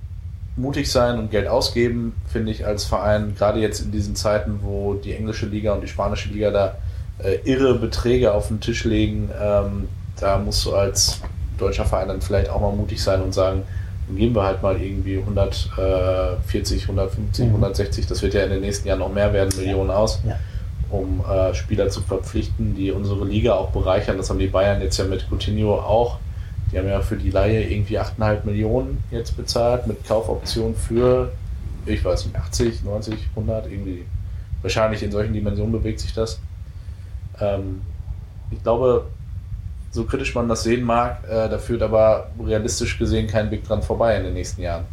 mutig sein und Geld ausgeben, finde ich, als Verein, gerade jetzt in diesen Zeiten, wo die englische Liga und die spanische Liga da äh, irre Beträge auf den Tisch legen. Ähm, da musst du als deutscher Verein dann vielleicht auch mal mutig sein und sagen, dann geben wir halt mal irgendwie 140, 150, Mhm. 160, das wird ja in den nächsten Jahren noch mehr werden, Millionen aus, Ja. um äh, Spieler zu verpflichten, die unsere Liga auch bereichern. Das haben die Bayern jetzt ja mit Coutinho auch. Die haben ja für die Laie irgendwie 8,5 Millionen jetzt bezahlt mit Kaufoption für, ich weiß nicht, 80, 90, 100, irgendwie. Wahrscheinlich in solchen Dimensionen bewegt sich das. Ähm, ich glaube, so kritisch man das sehen mag, äh, da führt aber realistisch gesehen kein Weg dran vorbei in den nächsten Jahren.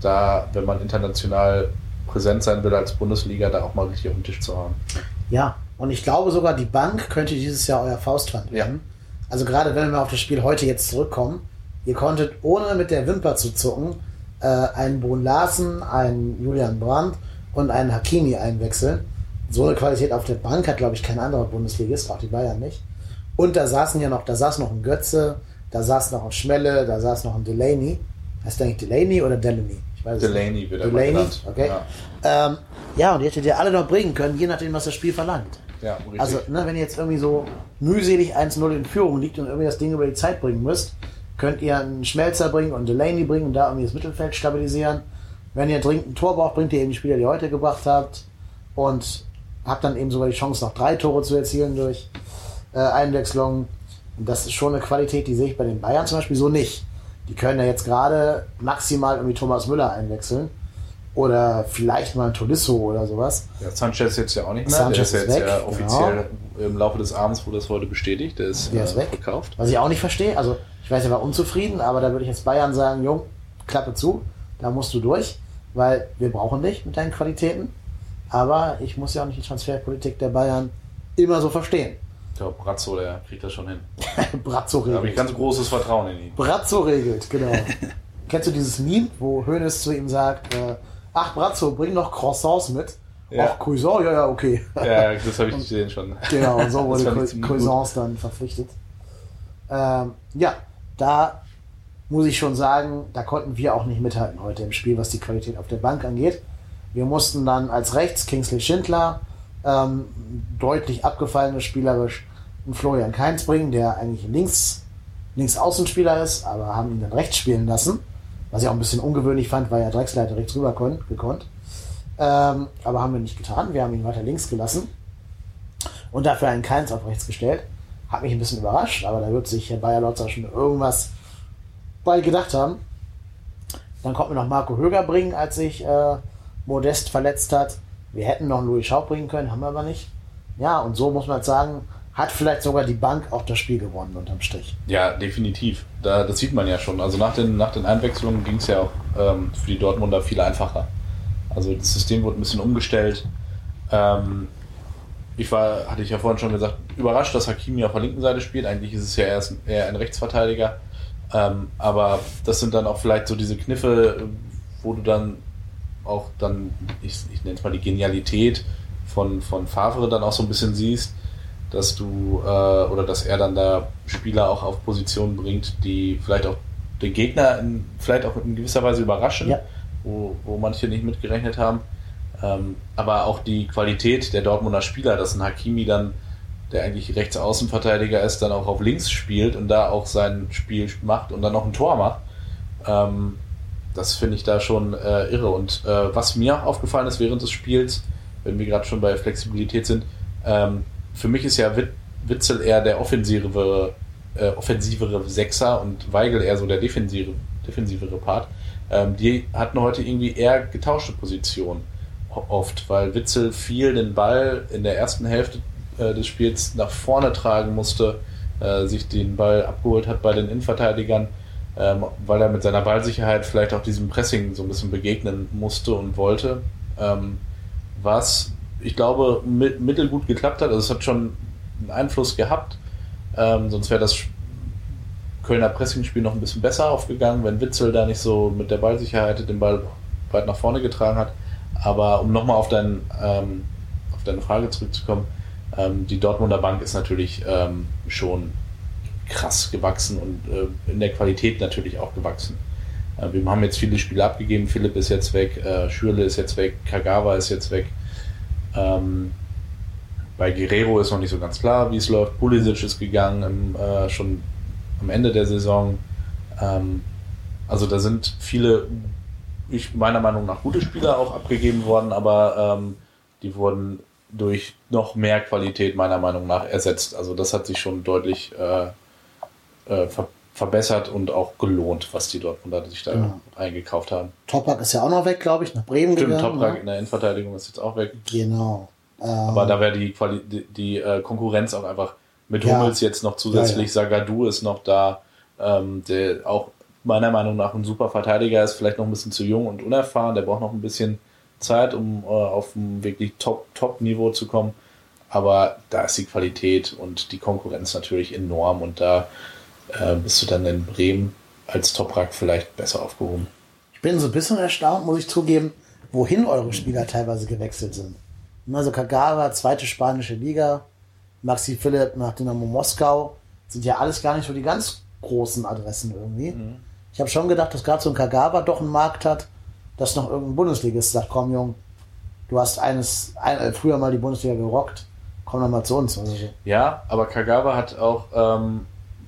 Da, wenn man international präsent sein will als Bundesliga, da auch mal richtig auf den Tisch zu haben. Ja, und ich glaube sogar, die Bank könnte dieses Jahr euer Faustpfand werden. Also gerade wenn wir auf das Spiel heute jetzt zurückkommen, ihr konntet ohne mit der Wimper zu zucken äh, einen Bohn Larsen, einen Julian Brandt und einen Hakimi einwechseln. So eine Qualität auf der Bank hat, glaube ich, kein anderer Bundesligist, auch die Bayern nicht. Und da saßen ja noch, da saß noch ein Götze, da saß noch ein Schmelle, da saß noch ein Delaney. Heißt der eigentlich Delaney oder Delaney? Ich weiß es nicht. Delaney wird Delaney, genannt. okay. Ja, Ähm, ja, und die hättet ihr alle noch bringen können, je nachdem, was das Spiel verlangt. ja richtig. Also, ne, wenn ihr jetzt irgendwie so mühselig 1-0 in Führung liegt und irgendwie das Ding über die Zeit bringen müsst, könnt ihr einen Schmelzer bringen und Delaney bringen und da irgendwie das Mittelfeld stabilisieren. Wenn ihr dringend ein Tor braucht, bringt ihr eben die Spieler, die ihr heute gebracht habt und habt dann eben sogar die Chance, noch drei Tore zu erzielen durch äh, Einwechslung. Und das ist schon eine Qualität, die sehe ich bei den Bayern zum Beispiel so nicht. Die können ja jetzt gerade maximal irgendwie Thomas Müller einwechseln oder vielleicht mal ein Tolisso oder sowas. ja, Sanchez jetzt ja auch nicht mehr. Sanchez der ist ist jetzt weg, ja offiziell im Laufe des Abends wurde das heute bestätigt. Der ist, Der ist äh, weg. verkauft. Was ich auch nicht verstehe, also ich weiß, er war unzufrieden, aber da würde ich jetzt Bayern sagen, Jung, Klappe zu, da musst du durch, weil wir brauchen dich mit deinen Qualitäten. Aber ich muss ja auch nicht die Transferpolitik der Bayern immer so verstehen. Ich glaube, Brazzo, der kriegt das schon hin. Brazzo Da habe ich regelt. ganz großes Vertrauen in ihn. Brazzo regelt, genau. Kennst du dieses Meme, wo Hoeneß zu ihm sagt, äh, ach Brazzo, bring noch Croissants mit. Ja. Ach, Croissant, ja, ja, okay. Ja, das habe ich gesehen schon. Genau, und so wurde. Croissants dann verpflichtet. Ähm, ja, da muss ich schon sagen, da konnten wir auch nicht mithalten heute im Spiel, was die Qualität auf der Bank angeht. Wir mussten dann als rechts Kingsley Schindler, ähm, deutlich abgefallenes spielerisch, einen Florian Kainz bringen, der eigentlich links, links Außenspieler ist, aber haben ihn dann rechts spielen lassen. Was ich auch ein bisschen ungewöhnlich fand, weil Drexler hätte rechts rüber kon gekonnt. Ähm, aber haben wir nicht getan. Wir haben ihn weiter links gelassen und dafür einen Keins auf rechts gestellt. Hat mich ein bisschen überrascht, aber da wird sich Herr Bayer Lotzer schon irgendwas bei gedacht haben. Dann konnten wir noch Marco Höger bringen, als sich äh, Modest verletzt hat. Wir hätten noch Louis Schaub bringen können, haben wir aber nicht. Ja, und so muss man sagen, hat vielleicht sogar die Bank auch das Spiel gewonnen unterm Strich. Ja, definitiv. Da, das sieht man ja schon. Also nach den, nach den Einwechslungen ging es ja auch ähm, für die Dortmunder viel einfacher. Also das System wurde ein bisschen umgestellt. Ähm, ich war, hatte ich ja vorhin schon gesagt, überrascht, dass Hakimi auf der linken Seite spielt. Eigentlich ist es ja erst eher ein Rechtsverteidiger. Ähm, aber das sind dann auch vielleicht so diese Kniffe, wo du dann auch dann, ich, ich nenne es mal die Genialität von, von Favre dann auch so ein bisschen siehst, dass du äh, oder dass er dann da Spieler auch auf Positionen bringt, die vielleicht auch den Gegner in, vielleicht auch in gewisser Weise überraschen, Ja. wo, wo manche nicht mitgerechnet haben. Ähm, aber auch die Qualität der Dortmunder Spieler, dass ein Hakimi dann, der eigentlich Rechtsaußenverteidiger ist, dann auch auf links spielt und da auch sein Spiel macht und dann noch ein Tor macht. Ähm, das finde ich da schon äh, irre. Und äh, was mir aufgefallen ist während des Spiels, wenn wir gerade schon bei Flexibilität sind, ähm, für mich ist ja Wit Witzel eher der offensivere, äh, offensivere Sechser und Weigel eher so der defensive, defensivere Part. Ähm, die hatten heute irgendwie eher getauschte Positionen oft, weil Witzel viel den Ball in der ersten Hälfte äh, des Spiels nach vorne tragen musste, äh, sich den Ball abgeholt hat bei den Innenverteidigern, ähm, weil er mit seiner Ballsicherheit vielleicht auch diesem Pressing so ein bisschen begegnen musste und wollte. Ähm, was ich glaube mit, mittelgut geklappt hat. Also es hat schon einen Einfluss gehabt. Ähm, sonst wäre das Kölner Pressingspiel noch ein bisschen besser aufgegangen, wenn Witzel da nicht so mit der Ballsicherheit den Ball weit nach vorne getragen hat. Aber um nochmal auf, dein, ähm, auf deine Frage zurückzukommen, ähm, die Dortmunder Bank ist natürlich ähm, schon krass gewachsen und äh, in der Qualität natürlich auch gewachsen. Äh, wir haben jetzt viele Spiele abgegeben. Philipp ist jetzt weg, äh, Schürle ist jetzt weg, Kagawa ist jetzt weg. Ähm, bei Guerrero ist noch nicht so ganz klar, wie es läuft. Pulisic ist gegangen im, äh, schon am Ende der Saison. Ähm, Also da sind viele, ich meiner Meinung nach gute Spieler auch abgegeben worden, aber ähm, die wurden durch noch mehr Qualität meiner Meinung nach ersetzt. Also das hat sich schon deutlich äh, äh, ver verbessert und auch gelohnt, was die Dortmunder sich da Genau. eingekauft haben. Topak ist ja auch noch weg, glaube ich, nach Bremen Stimmt, gegangen. Toprak ne? in der Innenverteidigung ist jetzt auch weg. Genau. Ähm, Aber da wäre die, Quali die, die äh, Konkurrenz auch einfach mit Ja. Hummels jetzt noch zusätzlich. Ja, Sagadu ist noch da, ähm, der auch meiner Meinung nach ein super Verteidiger ist, vielleicht noch ein bisschen zu jung und unerfahren. Der braucht noch ein bisschen Zeit, um äh, auf ein wirklich Top-Top-Niveau zu kommen. Aber da ist die Qualität und die Konkurrenz natürlich enorm und da bist du dann in Bremen als Toprak vielleicht besser aufgehoben. Ich bin so ein bisschen erstaunt, muss ich zugeben, wohin eure Spieler teilweise gewechselt sind. Also Kagawa, zweite spanische Liga, Maxi Philipp nach Dynamo Moskau, sind ja alles gar nicht so die ganz großen Adressen irgendwie. Ich habe schon gedacht, dass gerade so ein Kagawa doch einen Markt hat, dass noch irgendein Bundesligist sagt, komm Jung, du hast eines, ein, äh, früher mal die Bundesliga gerockt, komm doch mal zu uns. Also so. Ja, aber Kagawa hat auch, ähm,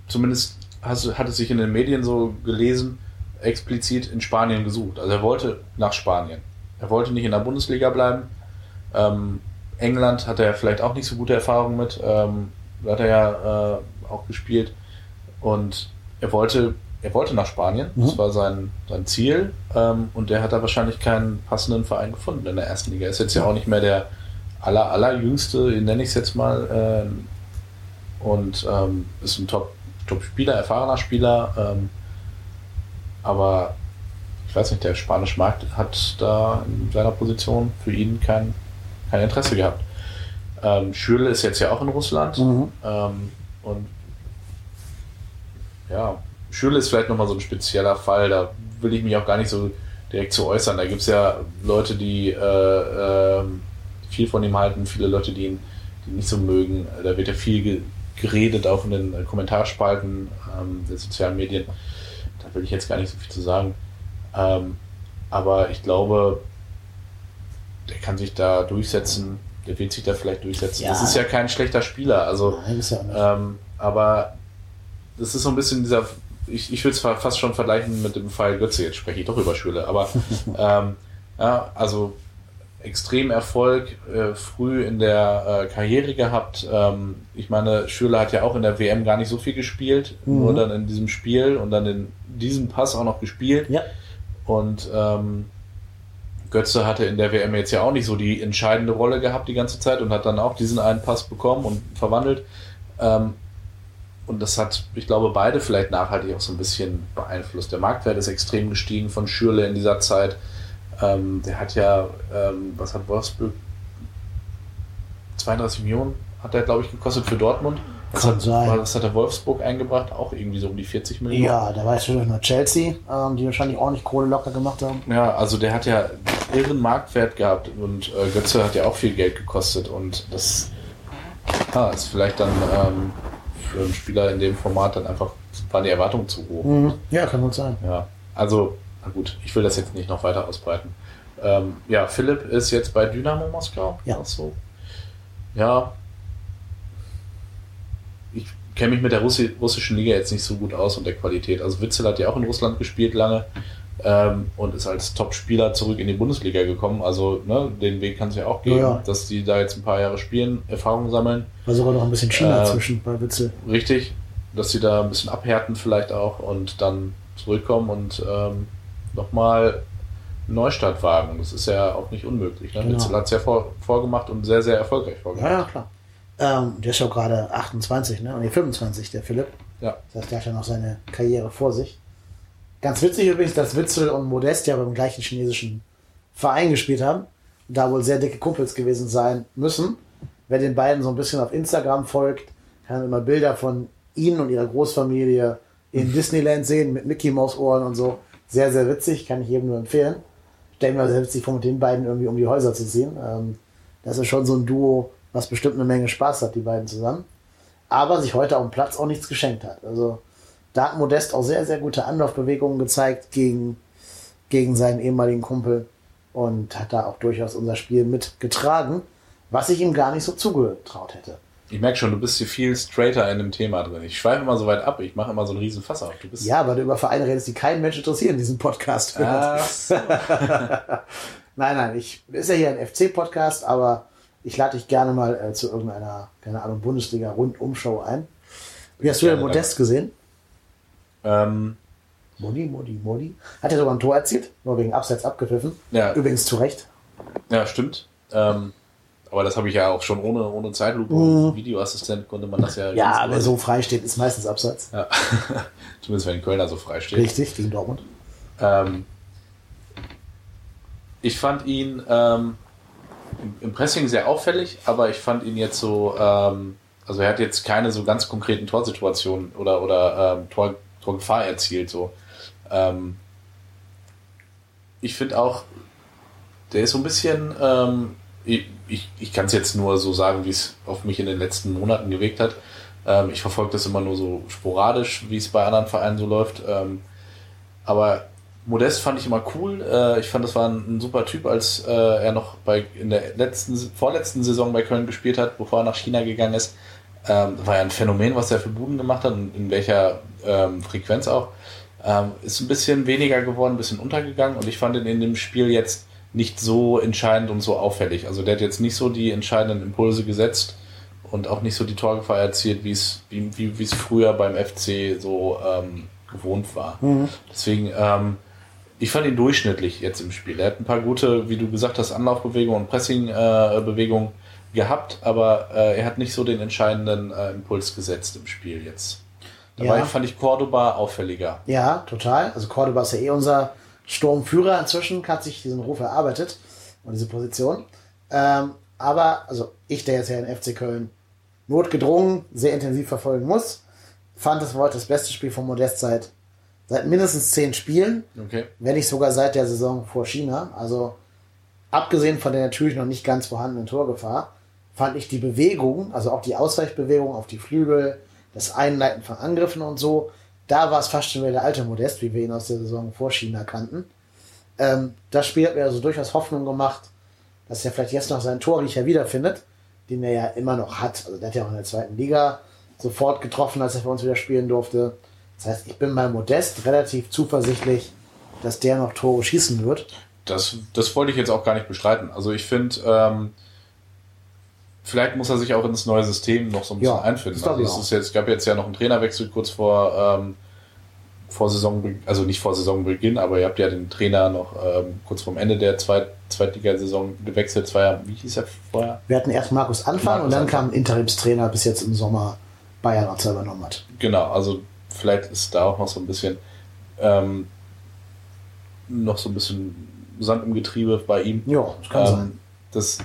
zumindest hast, hat es sich in den Medien so gelesen, explizit in Spanien gesucht. Also er wollte nach Spanien. Er wollte nicht in der Bundesliga bleiben. Ähm, England hat er vielleicht auch nicht so gute Erfahrungen mit. Ähm, da hat er ja äh, auch gespielt. Und er wollte, er wollte nach Spanien. Das Mhm. war sein, sein Ziel. Ähm, und der hat da wahrscheinlich keinen passenden Verein gefunden in der ersten Liga. Ist jetzt ja auch nicht mehr der aller, allerjüngste, nenne ich es jetzt mal. Ähm, und ähm, ist ein Top, Top-Spieler, erfahrener Spieler. Ähm, aber ich weiß nicht, der spanische Markt hat da in seiner Position für ihn kein, kein Interesse gehabt. Ähm, Schürle ist jetzt ja auch in Russland. Mhm. Ähm, und ja, Schürle ist vielleicht nochmal so ein spezieller Fall. Da will ich mich auch gar nicht so direkt zu äußern. Da gibt es ja Leute, die äh, ähm, viel von ihm halten, viele Leute, die ihn die nicht so mögen. Da wird ja viel geredet, auch in den äh, Kommentarspalten ähm, der sozialen Medien. Da will ich jetzt gar nicht so viel zu sagen. Ähm, aber ich glaube, der kann sich da durchsetzen. Der wird sich da vielleicht durchsetzen. Ja. Das ist ja kein schlechter Spieler. Also Nein, ja ähm, aber das ist so ein bisschen dieser, ich, ich würde es fast schon vergleichen mit dem Fall Götze, jetzt spreche ich doch über Schüle, aber ähm, ja, also extrem Erfolg äh, früh in der äh, Karriere gehabt. Ähm, ich meine, Schüler hat ja auch in der WM gar nicht so viel gespielt, Mhm. nur dann in diesem Spiel und dann in diesem Pass auch noch gespielt. Ja. Und ähm, Götze hatte in der WM jetzt ja auch nicht so die entscheidende Rolle gehabt die ganze Zeit und hat dann auch diesen einen Pass bekommen und verwandelt. Ähm, und das hat, ich glaube, beide vielleicht nachhaltig auch so ein bisschen beeinflusst. Der Marktwert ist extrem gestiegen von Schürle in dieser Zeit. Ähm, der hat ja, ähm, was hat Wolfsburg? 32 Millionen hat er, glaube ich, gekostet für Dortmund. Was Kann hat, sein. was hat der Wolfsburg eingebracht? Auch irgendwie so um die 40 Millionen. Ja, da war jetzt natürlich noch Chelsea, ähm, die wahrscheinlich ordentlich Kohle locker gemacht haben. Ja, also der hat ja irren Marktwert gehabt und äh, Götze hat ja auch viel Geld gekostet und das ah, ist vielleicht dann ähm, für einen Spieler in dem Format dann einfach, waren die Erwartungen zu hoch. Mhm. Ja, kann gut sein. Ja, also, na gut, ich will das jetzt nicht noch weiter ausbreiten. Ähm, ja, Philipp ist jetzt bei Dynamo Moskau. Ja. Ach so. Ja. Ich kenne mich mit der Russi russischen Liga jetzt nicht so gut aus und der Qualität. Also Witzel hat ja auch in Russland gespielt lange ähm, und ist als Top-Spieler zurück in die Bundesliga gekommen. Also ne, den Weg kann es ja auch geben, Ja, ja. dass die da jetzt ein paar Jahre spielen, Erfahrungen sammeln. War sogar noch ein bisschen China Äh, zwischen bei Witzel. Richtig, dass sie da ein bisschen abhärten vielleicht auch und dann zurückkommen und ähm, nochmal Neustart wagen. Das ist ja auch nicht unmöglich. Ne? Genau. Witzel hat es ja vor, vorgemacht und sehr, sehr erfolgreich vorgemacht. ja, klar. Ähm, der ist ja auch gerade 28, ne? Nee, 25, der Philipp. Ja. Das heißt, der hat ja noch seine Karriere vor sich. Ganz witzig übrigens, dass Witzel und Modest ja beim gleichen chinesischen Verein gespielt haben. Und da wohl sehr dicke Kumpels gewesen sein müssen. Wer den beiden so ein bisschen auf Instagram folgt, kann immer Bilder von ihnen und ihrer Großfamilie in Disneyland sehen mit Mickey Maus Ohren und so. Sehr, sehr witzig, kann ich jedem nur empfehlen. Stell mir sehr witzig vor, mit den beiden irgendwie um die Häuser zu ziehen. Ähm, das ist schon so ein Duo, was bestimmt eine Menge Spaß hat, die beiden zusammen. Aber sich heute auf dem Platz auch nichts geschenkt hat. Also da hat Modest auch sehr, sehr gute Anlaufbewegungen gezeigt gegen, gegen seinen ehemaligen Kumpel und hat da auch durchaus unser Spiel mitgetragen, was ich ihm gar nicht so zugetraut hätte. Ich merke schon, du bist hier viel straighter in dem Thema drin. Ich schweife immer so weit ab, ich mache immer so einen riesen Fass auf. Du bist Ja, weil du über Vereine redest, die keinen Mensch interessieren, diesen Podcast hört. So. Nein, nein, ich ist ja hier ein FC-Podcast, aber ich lade dich gerne mal äh, zu irgendeiner, keine Ahnung, Bundesliga-Rundumschau ein. Wie hast du denn Modest gesehen? ähm, Modi, Modi, Modi. Hat er sogar ein Tor erzielt, nur wegen Abseits abgepfiffen. Ja. Übrigens zu Recht. ja, stimmt. Ähm, aber das habe ich ja auch schon ohne, ohne Zeitlupe Mhm. und Videoassistent konnte man das ja. Ja, wer so frei steht, ist meistens Abseits. Ja. Zumindest wenn Kölner so frei steht. Richtig, gegen Dortmund. Ähm, ich fand ihn ähm, im, im Pressing sehr auffällig, aber ich fand ihn jetzt so, ähm, also er hat jetzt keine so ganz konkreten Torsituationen oder, oder ähm, Tor, Torgefahr erzielt. So. Ähm, ich finde auch, der ist so ein bisschen, ähm, ich, ich, ich kann es jetzt nur so sagen, wie es auf mich in den letzten Monaten gewirkt hat. Ähm, ich verfolge das immer nur so sporadisch, wie es bei anderen Vereinen so läuft. Ähm, aber Modest fand ich immer cool. Äh, ich fand, das war ein, ein super Typ, als äh, er noch bei in der letzten, vorletzten Saison bei Köln gespielt hat, bevor er nach China gegangen ist. Ähm, war ja ein Phänomen, was er für Buden gemacht hat und in welcher ähm, Frequenz auch. Ähm, ist ein bisschen weniger geworden, ein bisschen untergegangen und ich fand ihn in dem Spiel jetzt nicht so entscheidend und so auffällig. Also der hat jetzt nicht so die entscheidenden Impulse gesetzt und auch nicht so die Torgefahr erzielt, wie es wie, wie, wie es früher beim FC so ähm, gewohnt war. Deswegen, ähm, ich fand ihn durchschnittlich jetzt im Spiel. Er hat ein paar gute, wie du gesagt hast, Anlaufbewegungen und Pressingbewegungen gehabt, aber äh, er hat nicht so den entscheidenden äh, Impuls gesetzt im Spiel jetzt. Dabei Ja. fand ich Cordoba auffälliger. Ja, total. Also Cordoba ist ja eh unser Sturmführer inzwischen, hat sich diesen Ruf erarbeitet und diese Position. Ähm, aber, also ich, der jetzt ja in FC Köln notgedrungen sehr intensiv verfolgen muss, fand das heute das beste Spiel von Modest seit, seit mindestens zehn Spielen, Okay. wenn nicht sogar seit der Saison vor China. Also abgesehen von der natürlich noch nicht ganz vorhandenen Torgefahr, fand ich die Bewegung, also auch die Ausweichbewegung auf die Flügel, das Einleiten von Angriffen und so, da war es fast schon wieder der alte Modest, wie wir ihn aus der Saison vor China kannten. Ähm, das Spiel hat mir also durchaus Hoffnung gemacht, dass er vielleicht jetzt noch seinen Torriecher wiederfindet, den er ja immer noch hat. Also der hat ja auch in der zweiten Liga sofort getroffen, als er für uns wieder spielen durfte. Das heißt, ich bin bei Modest relativ zuversichtlich, dass der noch Tore schießen wird. Das, das wollte ich jetzt auch gar nicht bestreiten. Also ich finde, ähm, vielleicht muss er sich auch ins neue System noch so ein bisschen Ja, einfinden. Also es ist jetzt, gab jetzt ja noch einen Trainerwechsel kurz vor, ähm, vor Saisonbeginn, also nicht vor Saisonbeginn, aber ihr habt ja den Trainer noch ähm, kurz vorm Ende der Zweit Zweitligasaison gewechselt. Zwei wie hieß er vorher? Wir hatten erst Markus Anfang Markus und dann Anfang. kam ein Interimstrainer bis jetzt im Sommer Bayern selber übernommen hat. Genau, also vielleicht ist da auch noch so ein bisschen ähm, noch so ein bisschen Sand im Getriebe bei ihm. Ja, das kann ähm, sein. Das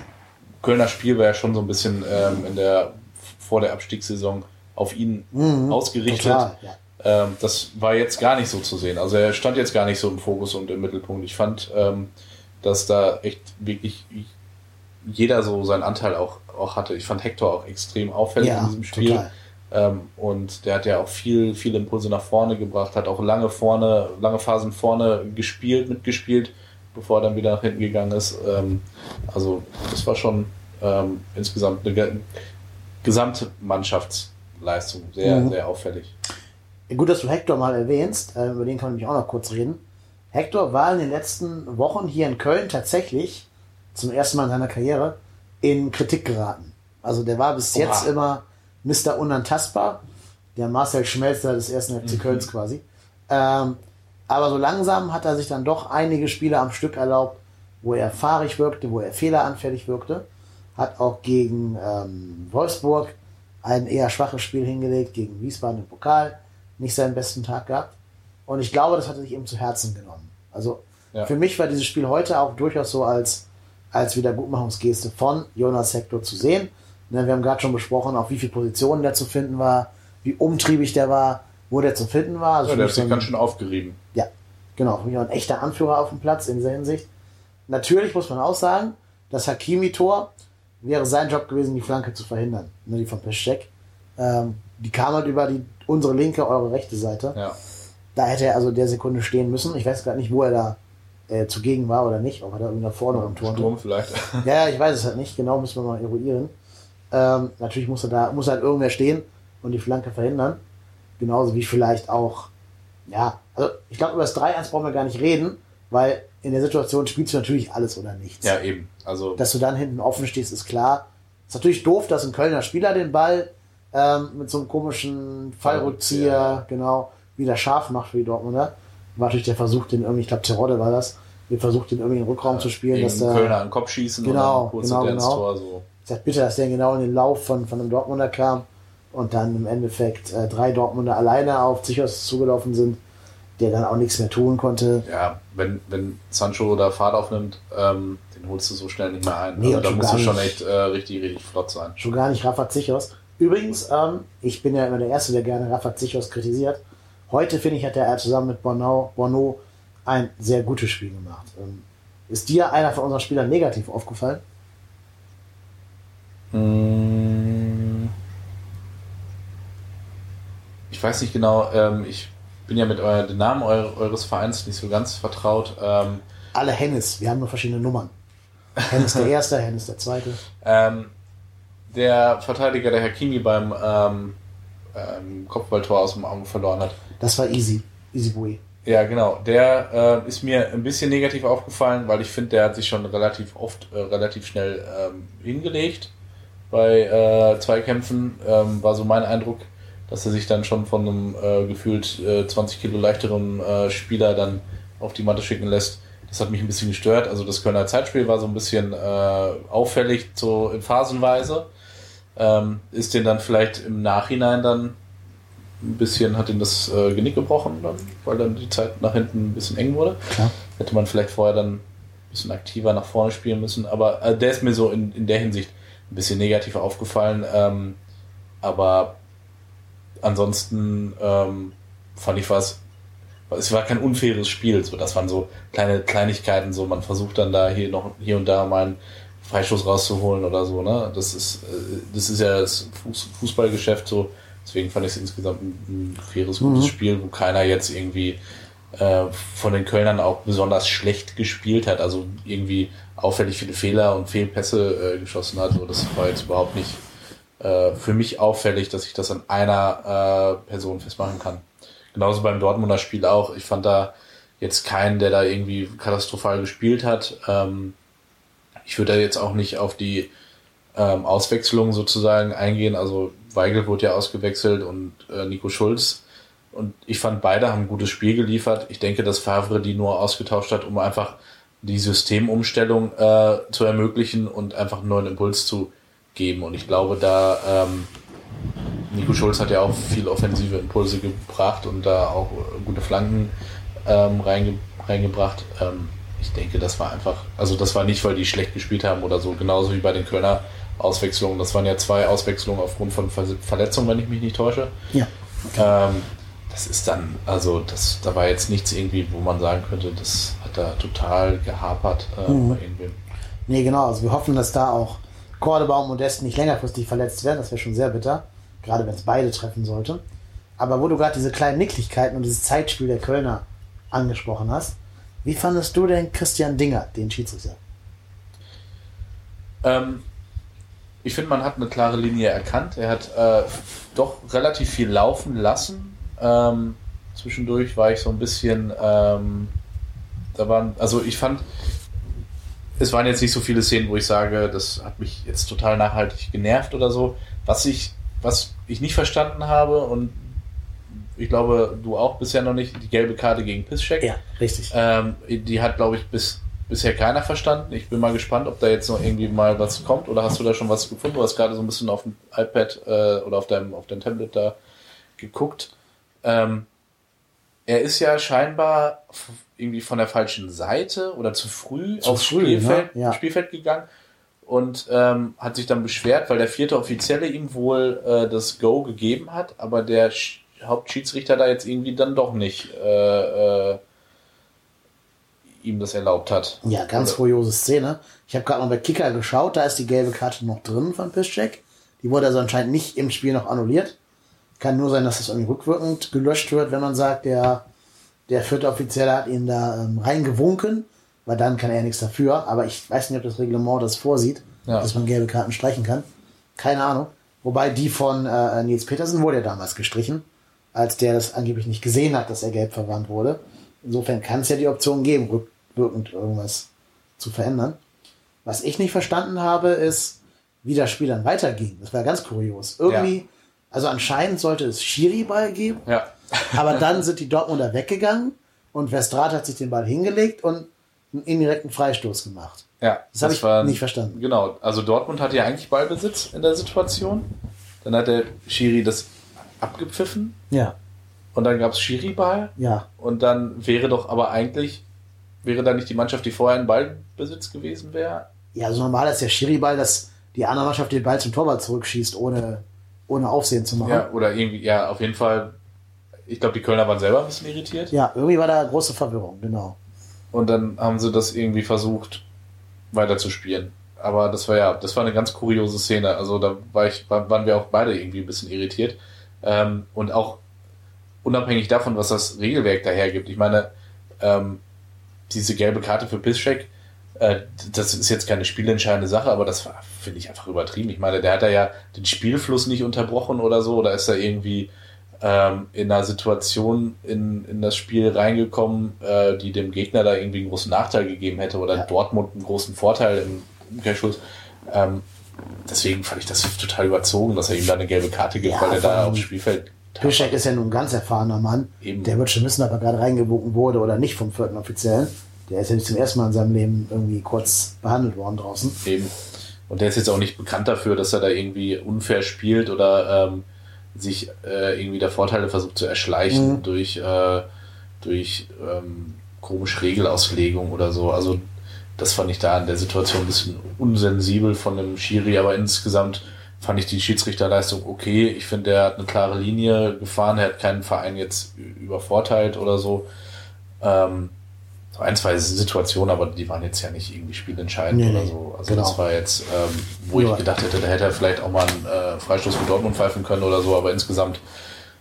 Kölner Spiel war ja schon so ein bisschen ähm, in der vor der Abstiegssaison auf ihn Mhm, ausgerichtet. Total, ja. Ähm, das war jetzt gar nicht so zu sehen. Also er stand jetzt gar nicht so im Fokus und im Mittelpunkt. Ich fand, ähm, dass da echt wirklich jeder so seinen Anteil auch, auch hatte. Ich fand Hector auch extrem auffällig Ja, in diesem Spiel. Ähm, und der hat ja auch viel, viele Impulse nach vorne gebracht, hat auch lange vorne, lange Phasen vorne gespielt, mitgespielt, bevor er dann wieder nach hinten gegangen ist. Ähm, also das war schon ähm, insgesamt eine ge gesamte Mannschaftsleistung, sehr, Mhm. sehr auffällig. Gut, dass du Hector mal erwähnst, äh, über den kann ich auch noch kurz reden. Hector war in den letzten Wochen hier in Köln tatsächlich zum ersten Mal in seiner Karriere in Kritik geraten. Also der war bis Oha. jetzt immer Mr. Unantastbar, der Marcel Schmelzer des ersten FC Kölns quasi. Ähm, aber so langsam hat er sich dann doch einige Spiele am Stück erlaubt, wo er fahrig wirkte, wo er fehleranfällig wirkte. Hat auch gegen ähm, Wolfsburg ein eher schwaches Spiel hingelegt, gegen Wiesbaden im Pokal nicht seinen besten Tag gehabt. Und ich glaube, das hat er sich eben zu Herzen genommen. Also Ja. für mich war dieses Spiel heute auch durchaus so als, als Wiedergutmachungsgeste von Jonas Hector zu sehen. Wir haben gerade schon besprochen, auf wie viele Positionen der zu finden war, wie umtriebig der war, wo der zu finden war. Also Ja, der hat sich ganz schön aufgerieben. ja, genau. Für mich auch ein echter Anführer auf dem Platz in dieser Hinsicht. Natürlich muss man auch sagen, das Hakimi-Tor wäre sein Job gewesen, die Flanke zu verhindern. Ne, die von Peschek. Ähm, die kam halt über die, unsere linke, eure rechte Seite. Ja. Da hätte er also der Sekunde stehen müssen. Ich weiß gar nicht, wo er da äh, zugegen war oder nicht. Ob er da irgendwie vorne im Tor Sturm vielleicht. ja, ich weiß es halt nicht. Genau müssen wir mal eruieren. Ähm, natürlich muss er da, muss halt irgendwer stehen und die Flanke verhindern. Genauso wie vielleicht auch, ja, also ich glaube, über das 3-1 brauchen wir gar nicht reden, weil in der Situation spielst du natürlich alles oder nichts. Ja, eben. Also, Dass du dann hinten offen stehst, ist klar. Ist natürlich doof, dass ein Kölner Spieler den Ball ähm, mit so einem komischen Fallrückzieher, Fallrückzieher. genau, wieder scharf macht für die Dortmunder. War natürlich der Versuch, den irgendwie, ich glaube, Terodde war das, den Versuch, den irgendwie in den Rückraum zu spielen, dass der, Kölner den Kopf schießen Genau, dann kurz genau, genau. Tor. So. ich sag bitte, dass der genau in den Lauf von, von einem Dortmunder kam und dann im Endeffekt äh, drei Dortmunder alleine auf Zichos zugelaufen sind, der dann auch nichts mehr tun konnte. Ja, wenn, wenn Sancho da Fahrt aufnimmt, ähm, den holst du so schnell nicht mehr ein. Nee, also, da musst du schon echt äh, richtig, richtig flott sein. Schon gar nicht Rafa Zichos. Übrigens, ähm, ich bin ja immer der Erste, der gerne Rafa Zichos kritisiert. Heute, finde ich, hat er zusammen mit Bono, Bono ein sehr gutes Spiel gemacht. Ähm, ist dir einer von unseren Spielern negativ aufgefallen? Mm. Weiß nicht genau, ähm, ich bin ja mit euer, den Namen eu eures Vereins nicht so ganz vertraut. Ähm, Alle Hennis, wir haben nur verschiedene Nummern. Hennis der Erste, Hennis der Zweite. ähm, der Verteidiger, der Hakimi beim ähm, ähm, Kopfballtor aus dem Auge verloren hat. Das war easy. Easy Boy. Ja, genau. Der äh, ist mir ein bisschen negativ aufgefallen, weil ich finde, der hat sich schon relativ oft, äh, relativ schnell ähm, hingelegt bei äh, Zweikämpfen. Ähm, war so mein Eindruck, dass er sich dann schon von einem äh, gefühlt äh, 20 Kilo leichteren äh, Spieler dann auf die Matte schicken lässt. Das hat mich ein bisschen gestört. Also das Kölner Zeitspiel war so ein bisschen äh, auffällig, so in Phasenweise. Ähm, ist den dann vielleicht im Nachhinein dann ein bisschen, hat ihn das äh, Genick gebrochen, dann, weil dann die Zeit nach hinten ein bisschen eng wurde. Klar. Hätte man vielleicht vorher dann ein bisschen aktiver nach vorne spielen müssen. Aber äh, der ist mir so in, in der Hinsicht ein bisschen negativ aufgefallen. Ähm, aber ansonsten ähm, fand ich was, es war kein unfaires Spiel. So, das waren so kleine Kleinigkeiten. So, man versucht dann da hier noch hier und da mal einen Freistoß rauszuholen oder so. Ne? Das ist, äh, das ist ja das Fuß, Fußballgeschäft so. Deswegen fand ich es insgesamt ein, ein faires, gutes Mhm. Spiel, wo keiner jetzt irgendwie äh, von den Kölnern auch besonders schlecht gespielt hat. Also irgendwie auffällig viele Fehler und Fehlpässe äh, geschossen hat. So, das war jetzt überhaupt nicht äh, für mich auffällig, dass ich das an einer äh, Person festmachen kann. Genauso beim Dortmunder Spiel auch. Ich fand da jetzt keinen, der da irgendwie katastrophal gespielt hat. Ähm, ich würde da jetzt auch nicht auf die ähm, Auswechslung sozusagen eingehen. Also Weigel wurde ja ausgewechselt und äh, Nico Schulz. Und ich fand, beide haben ein gutes Spiel geliefert. Ich denke, dass Favre die nur ausgetauscht hat, um einfach die Systemumstellung äh, zu ermöglichen und einfach einen neuen Impuls zu geben. Und ich glaube, da ähm, Nico Schulz hat ja auch viel offensive Impulse gebracht und da auch äh, gute Flanken ähm, reinge reingebracht. Ähm, ich denke, das war einfach, also das war nicht, weil die schlecht gespielt haben oder so, genauso wie bei den Kölner Auswechslungen. Das waren ja zwei Auswechslungen aufgrund von Ver Verletzungen, wenn ich mich nicht täusche. Ja. Ähm, das ist dann, also das, da war jetzt nichts irgendwie, wo man sagen könnte, das hat da total gehapert äh, Mhm. bei irgendwem. Nee, genau. Also wir hoffen, dass da auch Cordoba und Modest nicht längerfristig verletzt werden. Das wäre schon sehr bitter. Gerade wenn es beide treffen sollte. Aber wo du gerade diese kleinen Nicklichkeiten und dieses Zeitspiel der Kölner angesprochen hast, wie fandest du denn Christian Dinger, den Schiedsrichter? Ähm, ich finde, man hat eine klare Linie erkannt. Er hat äh, doch relativ viel laufen lassen. Ähm, zwischendurch war ich so ein bisschen, ähm, da waren, also ich fand, es waren jetzt nicht so viele Szenen, wo ich sage, das hat mich jetzt total nachhaltig genervt oder so. Was ich, was ich nicht verstanden habe und ich glaube, du auch bisher noch nicht, die gelbe Karte gegen Pisscheck. Ja, richtig. Ähm, die hat, glaube ich, bis, bisher keiner verstanden. Ich bin mal gespannt, ob da jetzt noch irgendwie mal was kommt. Oder hast du da schon was gefunden? Du hast gerade so ein bisschen auf dem iPad äh, oder auf deinem, auf deinem Tablet da geguckt. Ähm, er ist ja scheinbar irgendwie von der falschen Seite oder zu früh Zu aufs früh, Spielfeld, ne? Ja. Spielfeld gegangen und ähm, hat sich dann beschwert, weil der vierte Offizielle ihm wohl äh, das Go gegeben hat, aber der Sch Hauptschiedsrichter da jetzt irgendwie dann doch nicht äh, äh, ihm das erlaubt hat. Ja, ganz Oder- kuriose Szene. Ich habe gerade noch bei Kicker geschaut, da ist die gelbe Karte noch drin von Piszczek. Die wurde also anscheinend nicht im Spiel noch annulliert. Kann nur sein, dass das irgendwie rückwirkend gelöscht wird, wenn man sagt, der, der vierte Offizielle hat ihn da ähm, reingewunken, weil dann kann er nichts dafür. Aber ich weiß nicht, ob das Reglement das vorsieht, Ja. dass man gelbe Karten streichen kann. Keine Ahnung. Wobei die von äh, Nils Petersen wurde ja damals gestrichen, als der das angeblich nicht gesehen hat, dass er gelb verwandt wurde. Insofern kann es ja die Option geben, rückwirkend irgendwas zu verändern. Was ich nicht verstanden habe, ist, wie das Spiel dann weiterging. Das war ganz kurios. Irgendwie, ja. Also anscheinend sollte es Schiri-Ball geben, ja. aber dann sind die Dortmunder weggegangen und Westrat hat sich den Ball hingelegt und einen indirekten Freistoß gemacht. Ja, das, das habe ich war, nicht verstanden. Genau, also Dortmund hatte ja eigentlich Ballbesitz in der Situation. Dann hat der Schiri das abgepfiffen. Ja. Und dann gab es Schiri-Ball. Ja. Und dann wäre doch aber eigentlich, wäre da nicht die Mannschaft, die vorher in Ballbesitz gewesen wäre? Ja, also normal ist der Schiri-Ball, dass die andere Mannschaft den Ball zum Torwart zurückschießt, ohne, ohne Aufsehen zu machen. Ja, oder irgendwie, ja, auf jeden Fall. Ich glaube, die Kölner waren selber ein bisschen irritiert. Ja, irgendwie war da große Verwirrung, genau. Und dann haben sie das irgendwie versucht, weiterzuspielen. Aber das war ja, das war eine ganz kuriose Szene. Also da war ich, waren wir auch beide irgendwie ein bisschen irritiert. Ähm, und auch unabhängig davon, was das Regelwerk dahergibt. Ich meine, ähm, diese gelbe Karte für Piszczek, äh, das ist jetzt keine spielentscheidende Sache, aber das finde ich, einfach übertrieben. Ich meine, der hat da ja den Spielfluss nicht unterbrochen oder so, oder ist er irgendwie ähm, in einer Situation in, in das Spiel reingekommen, äh, die dem Gegner da irgendwie einen großen Nachteil gegeben hätte oder ja. Dortmund einen großen Vorteil im, Umkehrschluss. Ähm, deswegen fand ich das total überzogen, dass er ihm da eine gelbe Karte gibt, ja, weil er da aufs Spielfeld Pischek ist ja nun ein ganz erfahrener Mann. Eben. Der wird schon wissen, ob er gerade reingewogen wurde oder nicht vom vierten Offiziellen. Der ist ja nicht zum ersten Mal in seinem Leben irgendwie kurz behandelt worden draußen. Eben. Und der ist jetzt auch nicht bekannt dafür, dass er da irgendwie unfair spielt oder ähm, sich äh, irgendwie der Vorteile versucht zu erschleichen mhm. durch, äh, durch ähm, komische Regelauslegung oder so. Also das fand ich da in der Situation ein bisschen unsensibel von dem Schiri, aber insgesamt fand ich die Schiedsrichterleistung okay. Ich finde, er hat eine klare Linie gefahren, er hat keinen Verein jetzt übervorteilt oder so. Ähm, so ein, zwei Situationen, aber die waren jetzt ja nicht irgendwie spielentscheidend nee, oder so. Also genau. das war jetzt, ähm, wo ja. ich gedacht hätte, da hätte er vielleicht auch mal einen äh, Freistoß für Dortmund pfeifen können oder so, aber insgesamt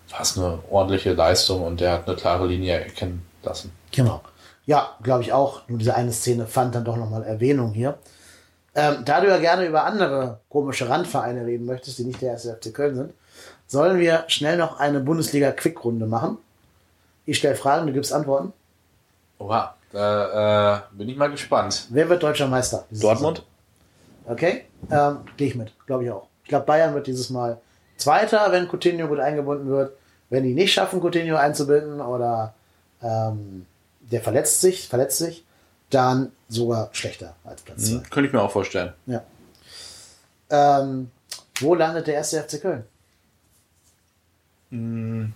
war es eine ordentliche Leistung und der hat eine klare Linie erkennen lassen. Genau. Ja, glaube ich auch. Nur diese eine Szene fand dann doch nochmal Erwähnung hier. Ähm, da du ja gerne über andere komische Randvereine reden möchtest, die nicht der erste FC Köln sind, sollen wir schnell noch eine Bundesliga-Quick-Runde machen. Ich stelle Fragen, du gibst Antworten. Oha. Da äh, bin ich mal gespannt. Wer wird deutscher Meister? Dortmund. Saison? Okay, ähm, gehe ich mit, glaube ich auch. Ich glaube, Bayern wird dieses Mal Zweiter, wenn Coutinho gut eingebunden wird. Wenn die nicht schaffen, Coutinho einzubinden oder ähm, der verletzt sich, verletzt sich, dann sogar schlechter als Platz 2. Mhm, könnte ich mir auch vorstellen. Ja. Ähm, wo landet der erste FC Köln? Mhm.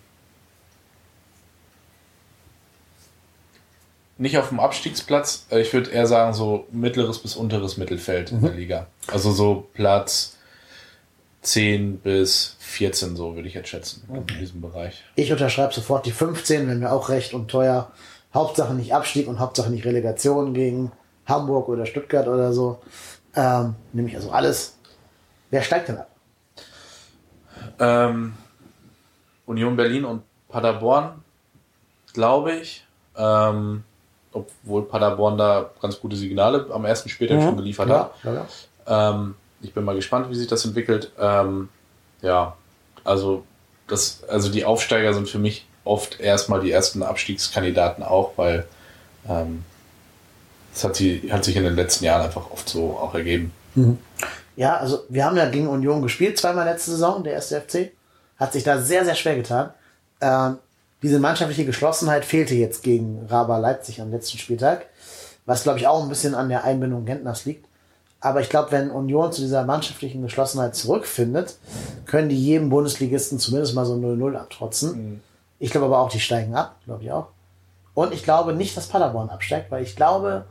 Nicht auf dem Abstiegsplatz. Äh, ich würde eher sagen, so mittleres bis unteres Mittelfeld mhm. in der mhm. Liga. Also so Platz 10 bis 14, so würde ich jetzt schätzen, okay. in diesem Bereich. Ich unterschreibe sofort die 15, wenn wir auch recht und teuer. Hauptsache nicht Abstieg und Hauptsache nicht Relegation gegen Hamburg oder Stuttgart oder so. Ähm, nämlich also alles. Wer steigt denn ab? Ähm, Union Berlin und Paderborn, glaube ich. Ähm, obwohl Paderborn da ganz gute Signale am ersten Spieltag mhm. schon geliefert ja, hat. Ja, ja. Ähm, ich bin mal gespannt, wie sich das entwickelt. Ähm, ja, also das, also die Aufsteiger sind für mich oft erstmal die ersten Abstiegskandidaten auch, weil ähm, das hat, sie, hat sich in den letzten Jahren einfach oft so auch ergeben. Mhm. Ja, also wir haben ja gegen Union gespielt, zweimal letzte Saison, der erste FC. Hat sich da sehr, sehr schwer getan. Ähm, diese mannschaftliche Geschlossenheit fehlte jetzt gegen Raba Leipzig am letzten Spieltag, was glaube ich auch ein bisschen an der Einbindung Gentners liegt. Aber ich glaube, wenn Union zu dieser mannschaftlichen Geschlossenheit zurückfindet, können die jedem Bundesligisten zumindest mal so 0-0 abtrotzen. Mhm. Ich glaube aber auch, die steigen ab, glaube ich auch. Und ich glaube nicht, dass Paderborn absteigt, weil ich glaube,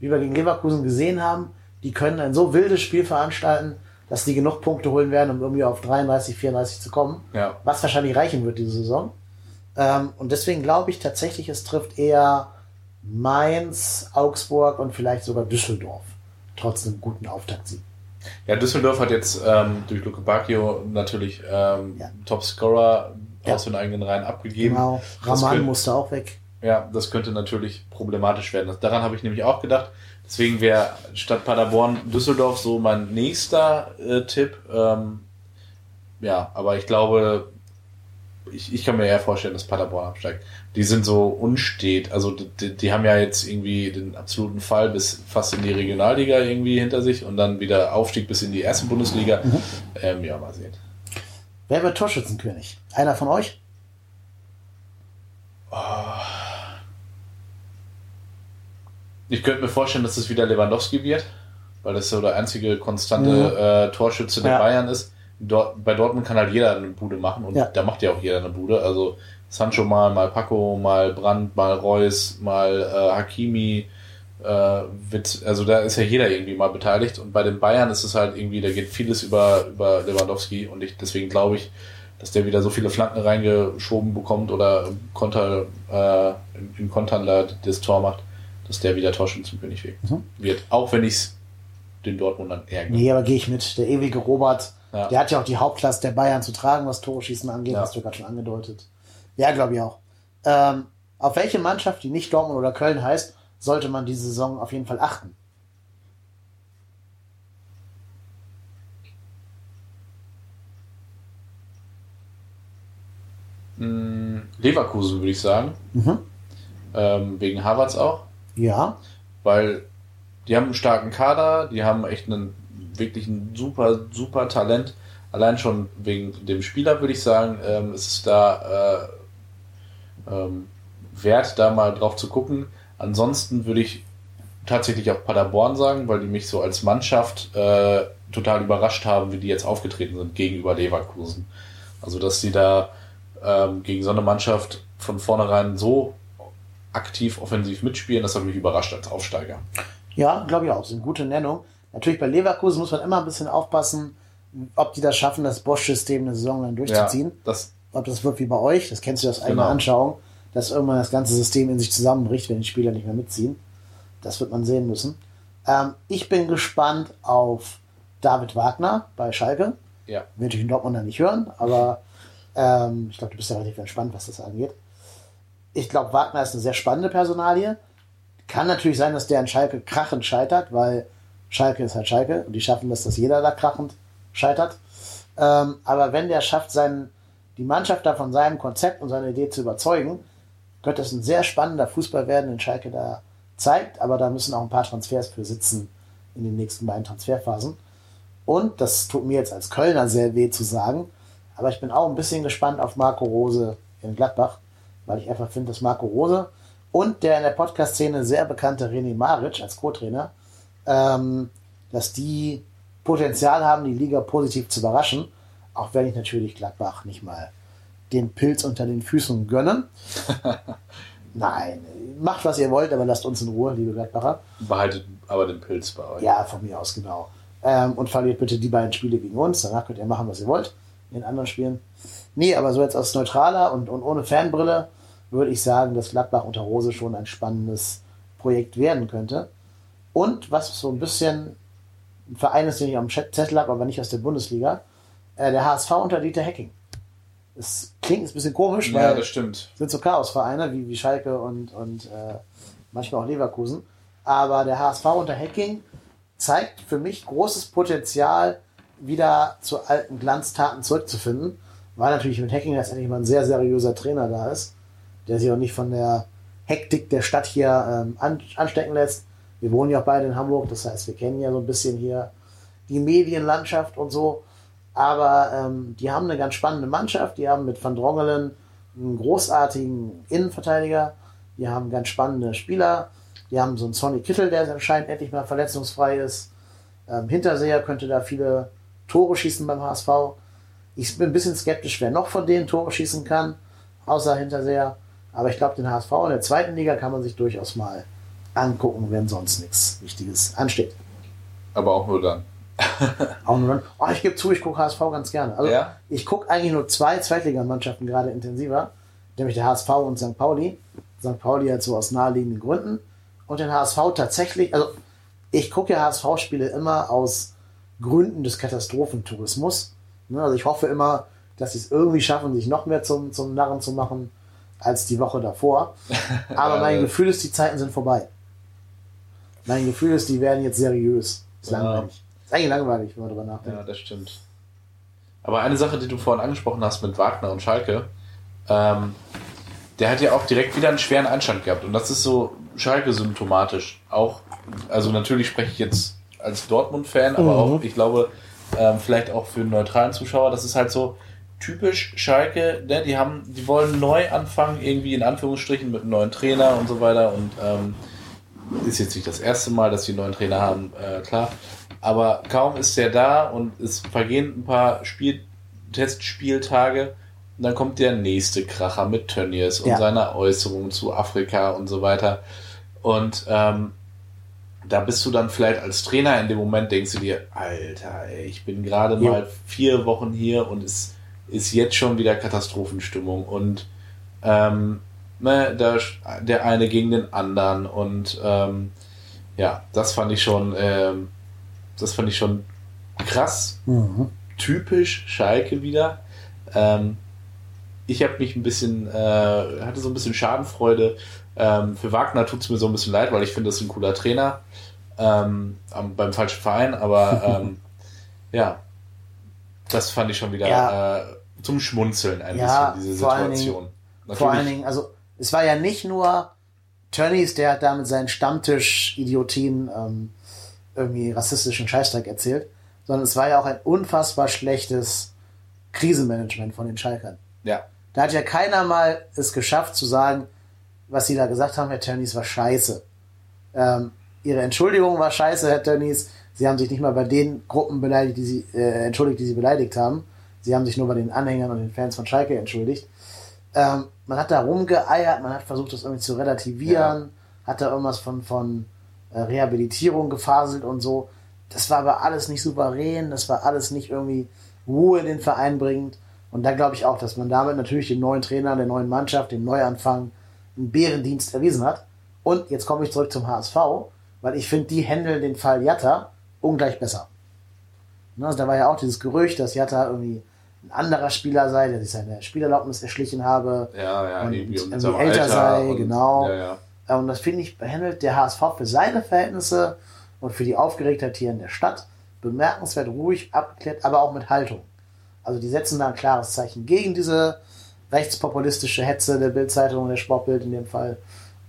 wie wir gegen Leverkusen gesehen haben, die können ein so wildes Spiel veranstalten, dass die genug Punkte holen werden, um irgendwie auf 33, 34 zu kommen. Ja. Was wahrscheinlich reichen wird diese Saison. Ähm, und deswegen glaube ich tatsächlich, es trifft eher Mainz, Augsburg und vielleicht sogar Düsseldorf. Trotz einem guten Auftaktsieg. Ja, Düsseldorf hat jetzt ähm, durch Luke Bacchio natürlich ähm, ja. Topscorer ja. aus den eigenen Reihen abgegeben. Genau, Raman musste auch weg. Ja, das könnte natürlich problematisch werden. Daran habe ich nämlich auch gedacht. Deswegen wäre statt Paderborn Düsseldorf so mein nächster äh, Tipp. Ähm, ja, aber ich glaube, ich, ich kann mir eher vorstellen, dass Paderborn absteigt. Die sind so unstet. Also die, die haben ja jetzt irgendwie den absoluten Fall bis fast in die Regionalliga irgendwie hinter sich und dann wieder Aufstieg bis in die erste Bundesliga. Mhm. Ähm, ja, mal sehen. Wer wird Torschützenkönig? Einer von euch? Oh. Ich könnte mir vorstellen, dass es wieder Lewandowski wird, weil das so der einzige konstante ja. äh, Torschütze der ja. Bayern ist. Dort, bei Dortmund kann halt jeder eine Bude machen und ja. da macht ja auch jeder eine Bude. Also Sancho mal, mal Paco, mal Brandt, mal Reus, mal äh, Hakimi. Äh, wird, also da ist ja jeder irgendwie mal beteiligt und bei den Bayern ist es halt irgendwie, da geht vieles über, über Lewandowski und ich, deswegen glaube ich, dass der wieder so viele Flanken reingeschoben bekommt oder Konter, äh, in Kontern da das Tor macht, dass der wieder Torschützenkönig wird. Mhm. wird. Auch wenn ich es den Dortmundern ärgere. Nee, aber gehe ich mit. Der ewige Robert, ja. der hat ja auch die Hauptlast der Bayern zu tragen, was Tore angeht, ja. hast du gerade schon angedeutet. Ja, glaube ich auch. Ähm, auf welche Mannschaft, die nicht Dortmund oder Köln heißt, sollte man diese Saison auf jeden Fall achten? Hm, Leverkusen würde ich sagen. Mhm. Ähm, wegen Harvards auch. Ja. Weil die haben einen starken Kader, die haben echt einen wirklich ein super, super Talent. Allein schon wegen dem Spieler würde ich sagen, ähm, ist es da äh, ähm, wert, da mal drauf zu gucken. Ansonsten würde ich tatsächlich auch Paderborn sagen, weil die mich so als Mannschaft äh, total überrascht haben, wie die jetzt aufgetreten sind gegenüber Leverkusen. Also, dass sie da ähm, gegen so eine Mannschaft von vornherein so aktiv offensiv mitspielen, das hat mich überrascht als Aufsteiger. Ja, glaube ich auch. Das ist eine gute Nennung. Natürlich bei Leverkusen muss man immer ein bisschen aufpassen, ob die das schaffen, das Bosch-System eine Saison lang durchzuziehen. Ja, das ob das wird wie bei euch, das kennst du aus eigener genau. Anschauung, dass irgendwann das ganze System in sich zusammenbricht, wenn die Spieler nicht mehr mitziehen. Das wird man sehen müssen. Ähm, ich bin gespannt auf David Wagner bei Schalke. Ja. Will ich in Dortmund nicht hören, aber ähm, ich glaube, du bist ja relativ entspannt, was das angeht. Ich glaube, Wagner ist eine sehr spannende Personalie. Kann natürlich sein, dass der an Schalke krachend scheitert, weil Schalke ist halt Schalke und die schaffen das, dass jeder da krachend scheitert. Ähm, aber wenn der schafft, seinen, die Mannschaft da von seinem Konzept und seiner Idee zu überzeugen, könnte es ein sehr spannender Fußball werden, den Schalke da zeigt. Aber da müssen auch ein paar Transfers für sitzen in den nächsten beiden Transferphasen. Und das tut mir jetzt als Kölner sehr weh zu sagen, aber ich bin auch ein bisschen gespannt auf Marco Rose in Gladbach, weil ich einfach finde, dass Marco Rose und der in der Podcast-Szene sehr bekannte René Maric als Co-Trainer, ähm, dass die Potenzial haben, die Liga positiv zu überraschen, auch wenn ich natürlich Gladbach nicht mal den Pilz unter den Füßen gönnen. Nein, macht was ihr wollt, aber lasst uns in Ruhe, liebe Gladbacher. Behaltet aber den Pilz bei euch. Ja, von mir aus, genau. Ähm, und verliert bitte die beiden Spiele gegen uns, danach könnt ihr machen, was ihr wollt in anderen Spielen. Nee, aber so jetzt aus neutraler und, und ohne Fanbrille würde ich sagen, dass Gladbach unter Rose schon ein spannendes Projekt werden könnte. Und was so ein bisschen ein Verein ist, den ich am Zettel habe, aber nicht aus der Bundesliga, äh, der HSV unter Dieter Hecking. Das klingt ein bisschen komisch, weil ja, das stimmt. sind so Chaosvereine wie, wie Schalke und, und äh, manchmal auch Leverkusen. Aber der HSV unter Hacking zeigt für mich großes Potenzial, wieder zu alten Glanztaten zurückzufinden, weil natürlich mit Hacking letztendlich mal ein sehr seriöser Trainer da ist, der sich auch nicht von der Hektik der Stadt hier ähm, an, anstecken lässt. Wir wohnen ja auch beide in Hamburg, das heißt, wir kennen ja so ein bisschen hier die Medienlandschaft und so. Aber ähm, die haben eine ganz spannende Mannschaft. Die haben mit Van Drongelen einen großartigen Innenverteidiger. Die haben ganz spannende Spieler. Die haben so einen Sonny Kittel, der anscheinend endlich mal verletzungsfrei ist. Ähm, Hinterseher könnte da viele Tore schießen beim HSV. Ich bin ein bisschen skeptisch, wer noch von denen Tore schießen kann, außer Hinterseher. Aber ich glaube, den HSV in der zweiten Liga kann man sich durchaus mal angucken, wenn sonst nichts Wichtiges ansteht. Aber auch nur dann. auch nur dann. Oh, ich gebe zu, ich gucke HSV ganz gerne. Also ja? ich gucke eigentlich nur zwei Zweitligamannschaften gerade intensiver, nämlich der HSV und St. Pauli. St. Pauli halt so aus naheliegenden Gründen. Und den HSV tatsächlich, also ich gucke ja HSV-Spiele immer aus Gründen des Katastrophentourismus. Ne, also ich hoffe immer, dass sie es irgendwie schaffen, sich noch mehr zum, zum Narren zu machen als die Woche davor. Aber mein Gefühl ist, die Zeiten sind vorbei. Mein Gefühl ist, die werden jetzt seriös. Ist Ja. langweilig. Ist eigentlich langweilig, wenn man drüber nachdenkt. Ja, das stimmt. Aber eine Sache, die du vorhin angesprochen hast mit Wagner und Schalke, ähm, der hat ja auch direkt wieder einen schweren Einstand gehabt. Und das ist so Schalke symptomatisch. Auch, also natürlich spreche ich jetzt als Dortmund-Fan, aber Mhm. auch, ich glaube, ähm, vielleicht auch für einen neutralen Zuschauer, das ist halt so typisch Schalke, ne? die haben, die wollen neu anfangen, irgendwie in Anführungsstrichen mit einem neuen Trainer und so weiter und ähm, ist jetzt nicht das erste Mal, dass sie einen neuen Trainer haben, äh, klar. Aber kaum ist der da und es vergehen ein paar Spiel Testspieltage, und dann kommt der nächste Kracher mit Tönnies und Ja. seiner Äußerung zu Afrika und so weiter. Und ähm, da bist du dann vielleicht als Trainer in dem Moment, denkst du dir, Alter, ey, ich bin gerade Jo. mal vier Wochen hier und es ist jetzt schon wieder Katastrophenstimmung und ähm, ne, da, der eine gegen den anderen und ähm, ja, das fand ich schon, ähm, das fand ich schon krass, Mhm. typisch Schalke wieder. Ähm, ich habe mich ein bisschen, äh, hatte so ein bisschen Schadenfreude. Ähm, für Wagner tut es mir so ein bisschen leid, weil ich finde, das ist ein cooler Trainer ähm, beim falschen Verein, aber ähm, ja, das fand ich schon wieder Ja. äh, zum Schmunzeln ein Ja, bisschen, diese Situation. Vor allen Dingen, also es war ja nicht nur Tönnies, der hat da mit seinen Stammtisch-Idiotien ähm, irgendwie rassistischen Scheißdreck erzählt, sondern es war ja auch ein unfassbar schlechtes Krisenmanagement von den Schalkern. ja, Da hat ja keiner mal es geschafft zu sagen, was sie da gesagt haben, Herr Tönnies war scheiße. Ähm, ihre Entschuldigung war scheiße, Herr Tönnies. Sie haben sich nicht mal bei den Gruppen beleidigt, die sie, äh, entschuldigt, die sie beleidigt haben. Sie haben sich nur bei den Anhängern und den Fans von Schalke entschuldigt. Ähm, man hat da rumgeeiert, man hat versucht, das irgendwie zu relativieren, hat da irgendwas von, von äh, Rehabilitierung gefaselt und so. Das war aber alles nicht souverän, das war alles nicht irgendwie Ruhe in den Verein bringend. Und da glaube ich auch, dass man damit natürlich dem neuen Trainer, der neuen Mannschaft, dem Neuanfang einen Bärendienst erwiesen hat. Und jetzt komme ich zurück zum HSV, weil ich finde, die handeln den Fall Jatta ungleich besser. Ne, also da war ja auch dieses Gerücht, dass Jatta irgendwie ein anderer Spieler sei, der sich seine Spielerlaubnis erschlichen habe. ja, ja, Und irgendwie irgendwie älter sei, und- genau. Ja, ja. Äh, Und das finde ich, behandelt der HSV für seine Verhältnisse und für die Aufgeregtheit hier in der Stadt bemerkenswert ruhig, abgeklärt, aber auch mit Haltung. Also die setzen da ein klares Zeichen gegen diese rechtspopulistische Hetze der Bildzeitung, der Sportbild in dem Fall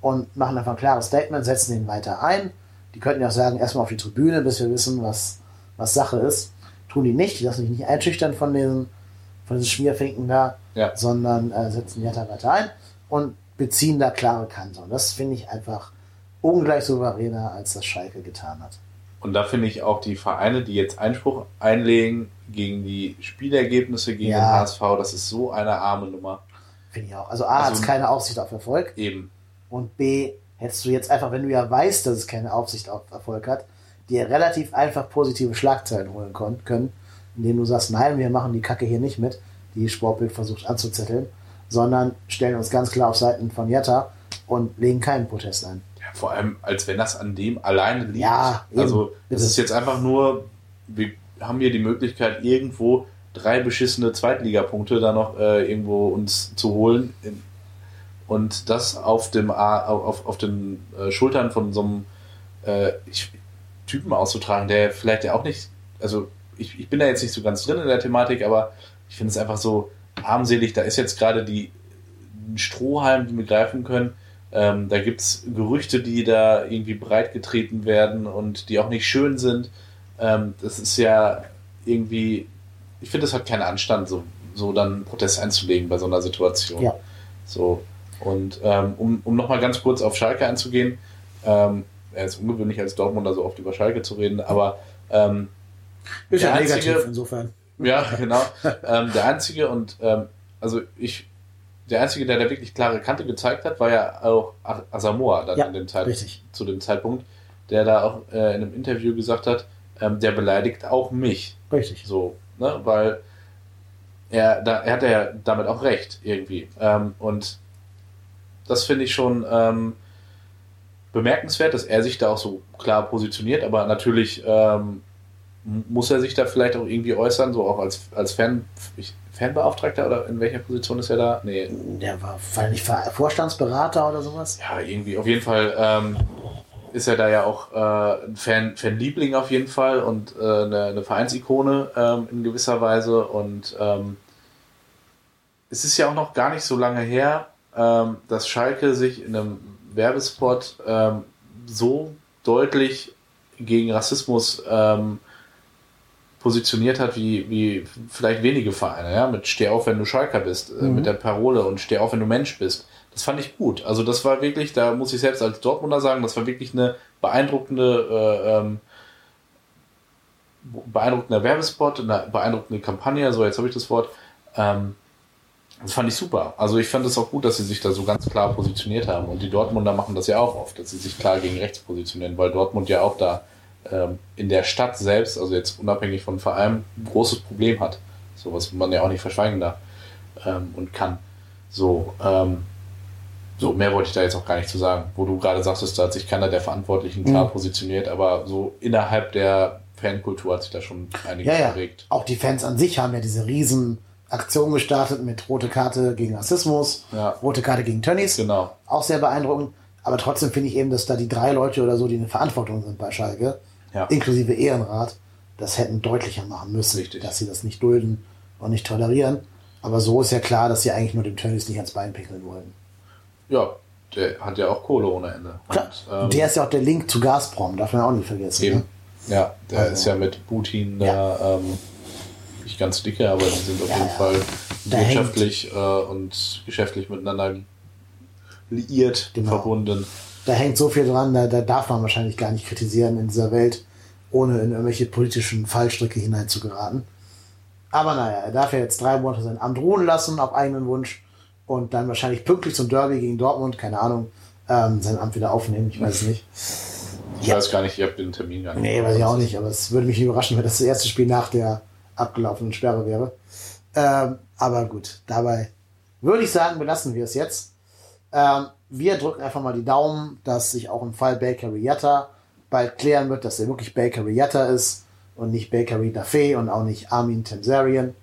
und machen einfach ein klares Statement, setzen ihn weiter ein. Die könnten ja auch sagen, erstmal auf die Tribüne, bis wir wissen, was, was Sache ist. Tun die nicht, die lassen sich nicht einschüchtern von diesen, von diesen Schmierfinken da, Ja. sondern äh, setzen Jatta weiter ein und beziehen da klare Kante. Und das finde ich einfach ungleich souveräner, als das Schalke getan hat. Und da finde ich auch die Vereine, die jetzt Einspruch einlegen gegen die Spielergebnisse gegen Ja. den HSV, das ist so eine arme Nummer. Finde ich auch. Also A, hat Also- es keine Aufsicht auf Erfolg Eben. und B, hättest du jetzt einfach, wenn du ja weißt, dass es keine Aufsicht auf Erfolg hat, dir relativ einfach positive Schlagzeilen holen können, indem du sagst, nein, wir machen die Kacke hier nicht mit, die Sportbild versucht anzuzetteln, sondern stellen uns ganz klar auf Seiten von Jetta und legen keinen Protest ein. Ja, vor allem, als wenn das an dem alleine liegt. Ja, eben. also es ist jetzt einfach nur, wir haben hier die Möglichkeit, irgendwo drei beschissene Zweitligapunkte da noch äh, irgendwo uns zu holen. Und das auf dem auf, auf den äh, Schultern von so einem äh, Typen auszutragen, der vielleicht ja auch nicht, also ich, ich bin da jetzt nicht so ganz drin in der Thematik, aber ich finde es einfach so armselig. Da ist jetzt gerade die ein Strohhalm, den wir greifen können. Ähm, da gibt es Gerüchte, die da irgendwie breitgetreten werden und die auch nicht schön sind. Ähm, das ist ja irgendwie, ich finde, das hat keinen Anstand, so, so dann einen Protest einzulegen bei so einer Situation. Ja. So. Und ähm, um, um nochmal ganz kurz auf Schalke einzugehen, ähm, er ist ungewöhnlich als Dortmunder so oft über Schalke zu reden, aber ähm, Ist Der ja einzige- negativ insofern. ja, genau. ähm, der einzige und ähm, also ich, der einzige, der da wirklich klare Kante gezeigt hat, war ja auch Asamoah dann Ja, in dem Zeit, zu dem Zeitpunkt, der da auch äh, in einem Interview gesagt hat, ähm, der beleidigt auch mich. Richtig. So, ne? Weil er, da, er hat ja damit auch recht, irgendwie. Ähm, und das finde ich schon ähm, bemerkenswert, dass er sich da auch so klar positioniert, aber natürlich ähm, muss er sich da vielleicht auch irgendwie äußern, so auch als, als Fan, ich, Fanbeauftragter oder in welcher Position ist er da? Nee, Der war war nicht Vorstandsberater oder sowas. ja, irgendwie, auf jeden Fall ähm, ist er da ja auch äh, ein Fan, Fanliebling auf jeden Fall und äh, eine, eine Vereinsikone ähm, in gewisser Weise. Und ähm, es ist ja auch noch gar nicht so lange her, ähm, dass Schalke sich in einem Werbespot ähm, so deutlich gegen Rassismus ähm, positioniert hat, wie, wie vielleicht wenige Vereine, ja, mit Steh auf, wenn du Schalker bist, äh, Mhm. mit der Parole und Steh auf, wenn du Mensch bist. Das fand ich gut. Also das war wirklich, da muss ich selbst als Dortmunder sagen, das war wirklich eine beeindruckende, äh, ähm, beeindruckender Werbespot, eine beeindruckende Kampagne, so jetzt habe ich das Wort. Ähm, das fand ich super. Also ich fand es auch gut, dass sie sich da so ganz klar positioniert haben. Und die Dortmunder machen das ja auch oft, dass sie sich klar gegen rechts positionieren, weil Dortmund ja auch da in der Stadt selbst, also jetzt unabhängig von Verein, ein großes Problem hat. So was man ja auch nicht verschweigen darf ähm, und kann. So, ähm, so, mehr wollte ich da jetzt auch gar nicht zu sagen. Wo du gerade sagtest, da hat sich keiner der Verantwortlichen klar Mhm. positioniert, aber so innerhalb der Fankultur hat sich da schon einiges Ja, ja. bewegt. Auch die Fans an sich haben ja diese riesen Aktion gestartet mit rote Karte gegen Rassismus, Ja. rote Karte gegen Tönnies. Genau. Auch sehr beeindruckend. Aber trotzdem finde ich eben, dass da die drei Leute oder so, die in der Verantwortung sind bei Schalke, Ja. inklusive Ehrenrat, das hätten deutlicher machen müssen, Richtig. dass sie das nicht dulden und nicht tolerieren. Aber so ist ja klar, dass sie eigentlich nur dem Tönnies nicht ans Bein pickeln wollen. Ja, der hat ja auch Kohle ohne Ende. Klar, Und, ähm, der ist ja auch der Link zu Gazprom, darf man auch nicht vergessen. Eben. Ne? Ja, der Also- ist ja mit Putin da Ja. ähm, nicht ganz dicke, aber die sind auf Ja, jeden ja. Fall Da wirtschaftlich äh, und geschäftlich miteinander liiert, Genau. verbunden. Da hängt so viel dran, da, da darf man wahrscheinlich gar nicht kritisieren in dieser Welt, ohne in irgendwelche politischen Fallstricke hineinzugeraten. Aber naja, er darf ja jetzt drei Monate sein Amt ruhen lassen, auf eigenen Wunsch, und dann wahrscheinlich pünktlich zum Derby gegen Dortmund, keine Ahnung, ähm, sein Amt wieder aufnehmen, ich weiß es nicht. Ich Ja. weiß gar nicht, ich habe den Termin gar nicht. Nee, weiß ich auch nicht, aber es würde mich überraschen, wenn das das erste Spiel nach der abgelaufenen Sperre wäre. Ähm, aber gut, dabei würde ich sagen, belassen wir es jetzt. Ähm, wir drücken einfach mal die Daumen, dass sich auch im Fall Baker Rietta bald klären wird, dass er wirklich Baker Rietta ist und nicht Bakery Dafé und auch nicht Armin Temsarian.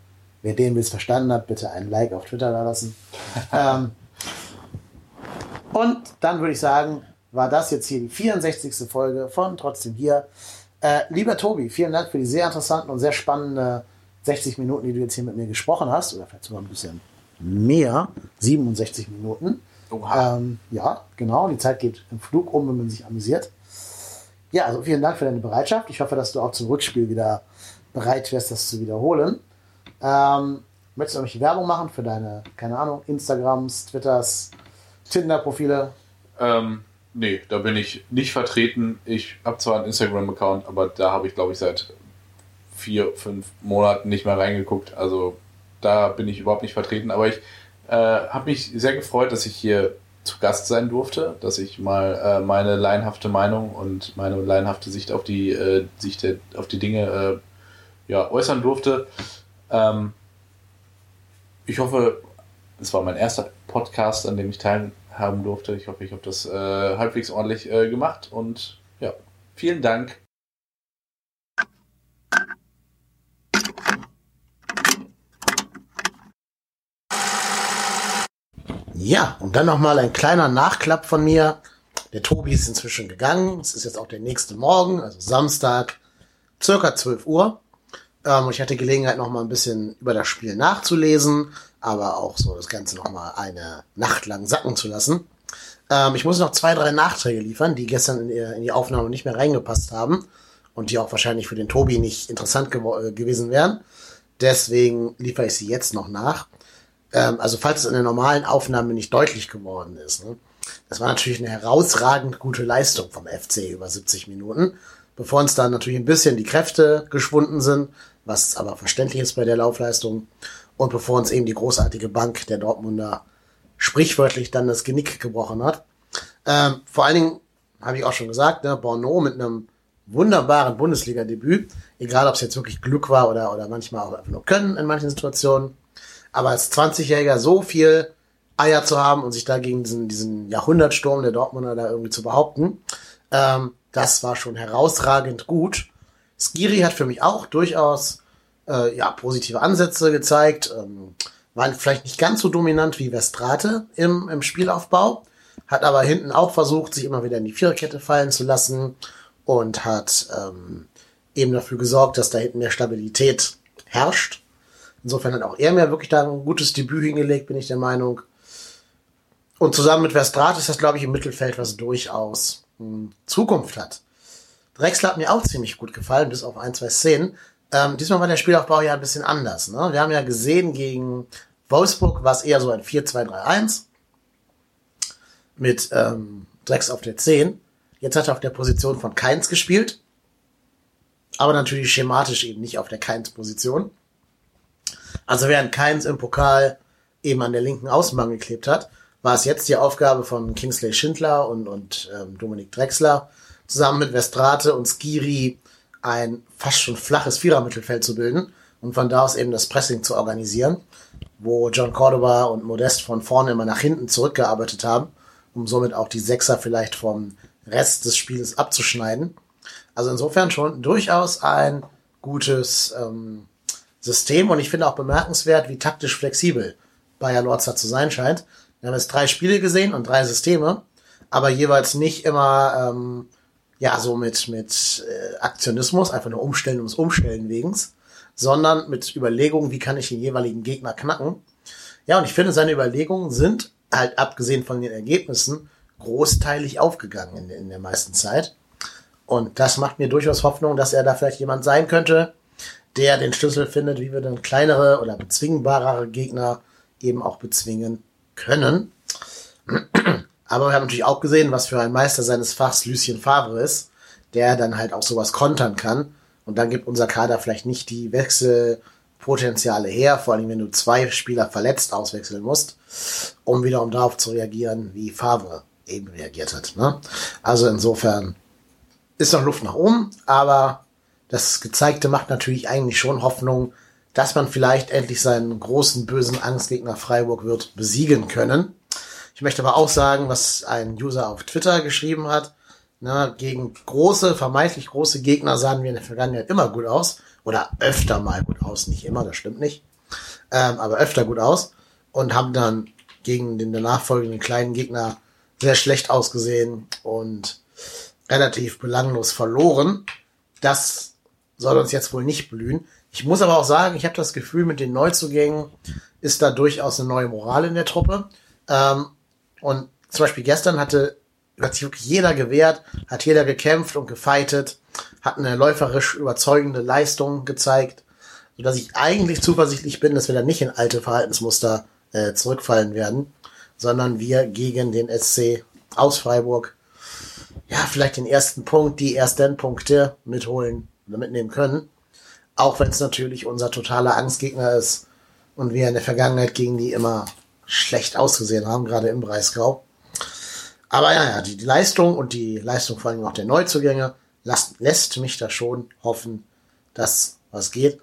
Wer den Witz verstanden hat, bitte einen Like auf Twitter da lassen. ähm, und dann würde ich sagen, war das jetzt hier die 64. Folge von Trotzdem hier. Äh, lieber Tobi, vielen Dank für die sehr interessanten und sehr spannenden 60 Minuten, die du jetzt hier mit mir gesprochen hast. Oder vielleicht sogar ein bisschen mehr. 67 Minuten. Ähm, ja, genau. Die Zeit geht im Flug um, wenn man sich amüsiert. Ja, also vielen Dank für deine Bereitschaft. Ich hoffe, dass du auch zum Rückspiel wieder bereit wärst, das zu wiederholen. Ähm, möchtest du irgendwelche Werbung machen für deine, keine Ahnung, Instagrams, Twitters, Tinder-Profile? Ähm, nee, da bin ich nicht vertreten. Ich habe zwar einen Instagram-Account, aber da habe ich, glaube ich, seit vier, fünf Monaten nicht mehr reingeguckt. Also da bin ich überhaupt nicht vertreten. Aber ich äh, habe mich sehr gefreut, dass ich hier zu Gast sein durfte, dass ich mal äh, meine laienhafte Meinung und meine laienhafte Sicht auf die, äh, Sicht der, auf die Dinge äh, ja, äußern durfte. Ähm, ich hoffe, es war mein erster Podcast, an dem ich teilhaben durfte. Ich hoffe, ich habe das äh, halbwegs ordentlich äh, gemacht und ja, vielen Dank. Ja, und dann nochmal ein kleiner Nachklapp von mir. Der Tobi ist inzwischen gegangen. Es ist jetzt auch der nächste Morgen, also Samstag, circa 12 Uhr. Ähm, ich hatte Gelegenheit, nochmal ein bisschen über das Spiel nachzulesen, aber auch so das Ganze nochmal eine Nacht lang sacken zu lassen. Ähm, ich muss noch zwei, drei Nachträge liefern, die gestern in die, in die Aufnahme nicht mehr reingepasst haben und die auch wahrscheinlich für den Tobi nicht interessant gewo- äh, gewesen wären. Deswegen liefere ich sie jetzt noch nach. Ähm, also falls es in der normalen Aufnahme nicht deutlich geworden ist. Ne? Das war natürlich eine herausragend gute Leistung vom FC über 70 Minuten. Bevor uns dann natürlich ein bisschen die Kräfte geschwunden sind, was aber verständlich ist bei der Laufleistung. Und bevor uns eben die großartige Bank der Dortmunder sprichwörtlich dann das Genick gebrochen hat. Ähm, vor allen Dingen, habe ich auch schon gesagt, ne, Borneau mit einem wunderbaren Bundesliga-Debüt, egal ob es jetzt wirklich Glück war oder, oder manchmal auch einfach nur Können in manchen Situationen. Aber als 20-Jähriger so viel Eier zu haben und sich da gegen diesen, diesen Jahrhundertsturm der Dortmunder da irgendwie zu behaupten, ähm, das war schon herausragend gut. Skiri hat für mich auch durchaus äh, ja, positive Ansätze gezeigt. Ähm, waren vielleicht nicht ganz so dominant wie Westrate im, im Spielaufbau, hat aber hinten auch versucht, sich immer wieder in die Viererkette fallen zu lassen und hat ähm, eben dafür gesorgt, dass da hinten mehr Stabilität herrscht. Insofern hat auch er mir wirklich da ein gutes Debüt hingelegt, bin ich der Meinung. Und zusammen mit Verstrat ist das, glaube ich, im Mittelfeld, was durchaus hm, Zukunft hat. Drexler hat mir auch ziemlich gut gefallen, bis auf ein, zwei Szenen. Ähm, diesmal war der Spielaufbau ja ein bisschen anders. Ne? Wir haben ja gesehen, gegen Wolfsburg war es eher so ein 4-2-3-1 mit ähm, Drex auf der 10. Jetzt hat er auf der Position von Keins gespielt. Aber natürlich schematisch eben nicht auf der Keins-Position. Also während Keins im Pokal eben an der linken Außenbahn geklebt hat, war es jetzt die Aufgabe von Kingsley Schindler und, und ähm, Dominik Drexler, zusammen mit Westrate und Skiri ein fast schon flaches Vierermittelfeld zu bilden und von da aus eben das Pressing zu organisieren, wo John Cordoba und Modest von vorne immer nach hinten zurückgearbeitet haben, um somit auch die Sechser vielleicht vom Rest des Spiels abzuschneiden. Also insofern schon durchaus ein gutes ähm, System und ich finde auch bemerkenswert, wie taktisch flexibel Bayer Lorzer zu sein scheint. Wir haben jetzt drei Spiele gesehen und drei Systeme, aber jeweils nicht immer ähm, ja so mit mit äh, Aktionismus, einfach nur umstellen ums Umstellen wegens, sondern mit Überlegungen, wie kann ich den jeweiligen Gegner knacken. Ja, und ich finde, seine Überlegungen sind halt abgesehen von den Ergebnissen großteilig aufgegangen in, in der meisten Zeit. Und das macht mir durchaus Hoffnung, dass er da vielleicht jemand sein könnte, der den Schlüssel findet, wie wir dann kleinere oder bezwingbarere Gegner eben auch bezwingen können. Aber wir haben natürlich auch gesehen, was für ein Meister seines Fachs Lucien Favre ist, der dann halt auch sowas kontern kann. Und dann gibt unser Kader vielleicht nicht die Wechselpotenziale her, vor allem wenn du zwei Spieler verletzt auswechseln musst, um wiederum darauf zu reagieren, wie Favre eben reagiert hat. Ne? Also insofern ist noch Luft nach oben, aber das Gezeigte macht natürlich eigentlich schon Hoffnung, dass man vielleicht endlich seinen großen bösen Angstgegner Freiburg wird besiegen können. Ich möchte aber auch sagen, was ein User auf Twitter geschrieben hat. Na, gegen große, vermeintlich große Gegner sahen wir in der Vergangenheit immer gut aus. Oder öfter mal gut aus. Nicht immer, das stimmt nicht. Ähm, aber öfter gut aus. Und haben dann gegen den danach folgenden kleinen Gegner sehr schlecht ausgesehen und relativ belanglos verloren. Das soll uns jetzt wohl nicht blühen. Ich muss aber auch sagen, ich habe das Gefühl, mit den Neuzugängen ist da durchaus eine neue Moral in der Truppe. Ähm, und zum Beispiel gestern hatte, hat sich wirklich jeder gewehrt, hat jeder gekämpft und gefeitet, hat eine läuferisch überzeugende Leistung gezeigt, sodass ich eigentlich zuversichtlich bin, dass wir da nicht in alte Verhaltensmuster äh, zurückfallen werden, sondern wir gegen den SC aus Freiburg ja vielleicht den ersten Punkt, die ersten Punkte mitholen mitnehmen können. Auch wenn es natürlich unser totaler Angstgegner ist und wir in der Vergangenheit gegen die immer schlecht ausgesehen haben, gerade im Breisgau. Aber ja, ja, die, die Leistung und die Leistung vor allem auch der Neuzugänge lässt, lässt mich da schon hoffen, dass was geht.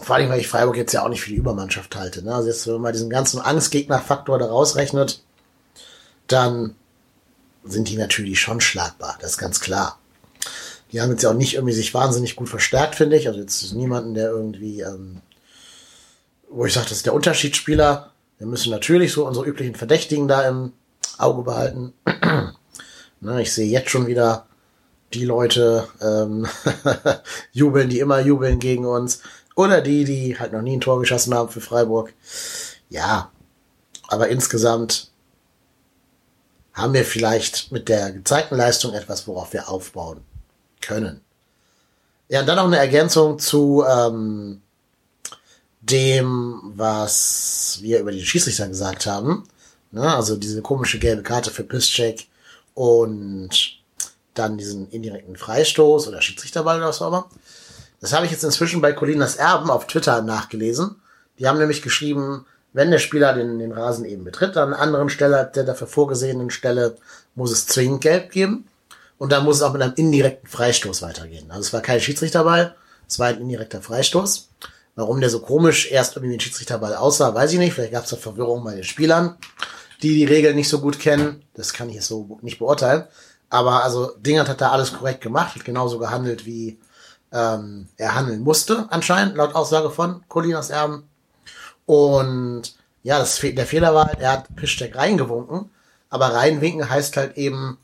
Vor allem, weil ich Freiburg jetzt ja auch nicht für die Übermannschaft halte. Ne? Also jetzt, wenn man mal diesen ganzen Angstgegner-Faktor da rausrechnet, dann sind die natürlich schon schlagbar. Das ist ganz klar. Die haben jetzt ja auch nicht irgendwie sich wahnsinnig gut verstärkt, finde ich. Also jetzt ist niemanden, der irgendwie, ähm, wo ich sage, das ist der Unterschiedsspieler. Wir müssen natürlich so unsere üblichen Verdächtigen da im Auge behalten. Na, ich sehe jetzt schon wieder die Leute ähm, jubeln, die immer jubeln gegen uns. Oder die, die halt noch nie ein Tor geschossen haben für Freiburg. Ja, aber insgesamt haben wir vielleicht mit der gezeigten Leistung etwas, worauf wir aufbauen können. Ja, und dann noch eine Ergänzung zu ähm, dem, was wir über die Schiedsrichter gesagt haben. Ne? Also diese komische gelbe Karte für Pisscheck und dann diesen indirekten Freistoß oder Schiedsrichterball oder was auch immer. Das habe ich jetzt inzwischen bei Colinas Erben auf Twitter nachgelesen. Die haben nämlich geschrieben, wenn der Spieler den, den Rasen eben betritt, an einer anderen Stelle, der dafür vorgesehenen Stelle, muss es zwingend gelb geben. Und dann muss es auch mit einem indirekten Freistoß weitergehen. Also es war kein Schiedsrichterball, es war ein indirekter Freistoß. Warum der so komisch erst irgendwie den Schiedsrichterball aussah, weiß ich nicht. Vielleicht gab es da Verwirrung bei den Spielern, die die Regeln nicht so gut kennen. Das kann ich jetzt so nicht beurteilen. Aber also Dingert hat da alles korrekt gemacht, hat genauso gehandelt, wie ähm, er handeln musste, anscheinend, laut Aussage von Colinas Erben. Und ja, das, der Fehler war halt, er hat Piszczek reingewunken, Aber reinwinken heißt halt eben,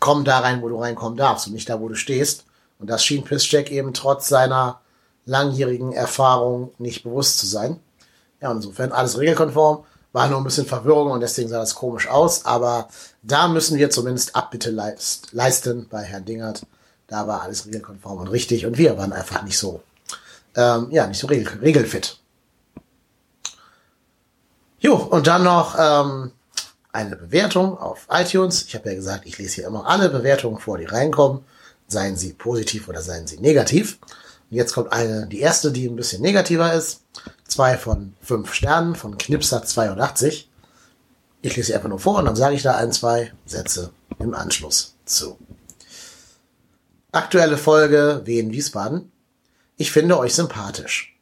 komm da rein, wo du reinkommen darfst und nicht da, wo du stehst. Und das schien Piszczek eben trotz seiner langjährigen Erfahrung nicht bewusst zu sein. Ja, insofern alles regelkonform, war nur ein bisschen Verwirrung und deswegen sah das komisch aus, aber da müssen wir zumindest Abbitte leist, leisten bei Herrn Dingert. Da war alles regelkonform und richtig und wir waren einfach nicht so, ähm, ja, nicht so regel, regelfit. Jo, und dann noch ähm, eine Bewertung auf iTunes. Ich habe ja gesagt, ich lese hier immer alle Bewertungen vor, die reinkommen. Seien sie positiv oder seien sie negativ. Und jetzt kommt eine, die erste, die ein bisschen negativer ist. Zwei von fünf Sternen von Knipser 82. Ich lese sie einfach nur vor und dann sage ich da ein, zwei Sätze im Anschluss zu. Aktuelle Folge Wien Wiesbaden. Ich finde euch sympathisch.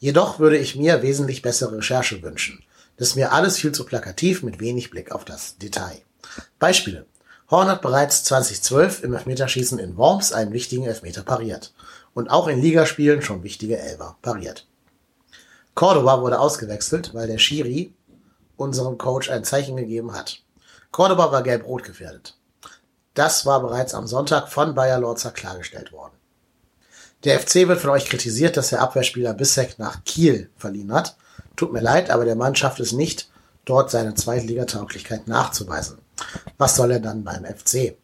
Jedoch würde ich mir wesentlich bessere Recherche wünschen. Das ist mir alles viel zu plakativ mit wenig Blick auf das Detail. Beispiele. Horn hat bereits 2012 im Elfmeterschießen in Worms einen wichtigen Elfmeter pariert und auch in Ligaspielen schon wichtige Elfer pariert. Cordoba wurde ausgewechselt, weil der Schiri unserem Coach ein Zeichen gegeben hat. Cordoba war gelb-rot gefährdet. Das war bereits am Sonntag von Bayer Lorzer klargestellt worden. Der FC wird von euch kritisiert, dass der Abwehrspieler Bissek nach Kiel verliehen hat. Tut mir leid, aber der Mann schafft es nicht, dort seine Zweitligatauglichkeit nachzuweisen. Was soll er dann beim FC?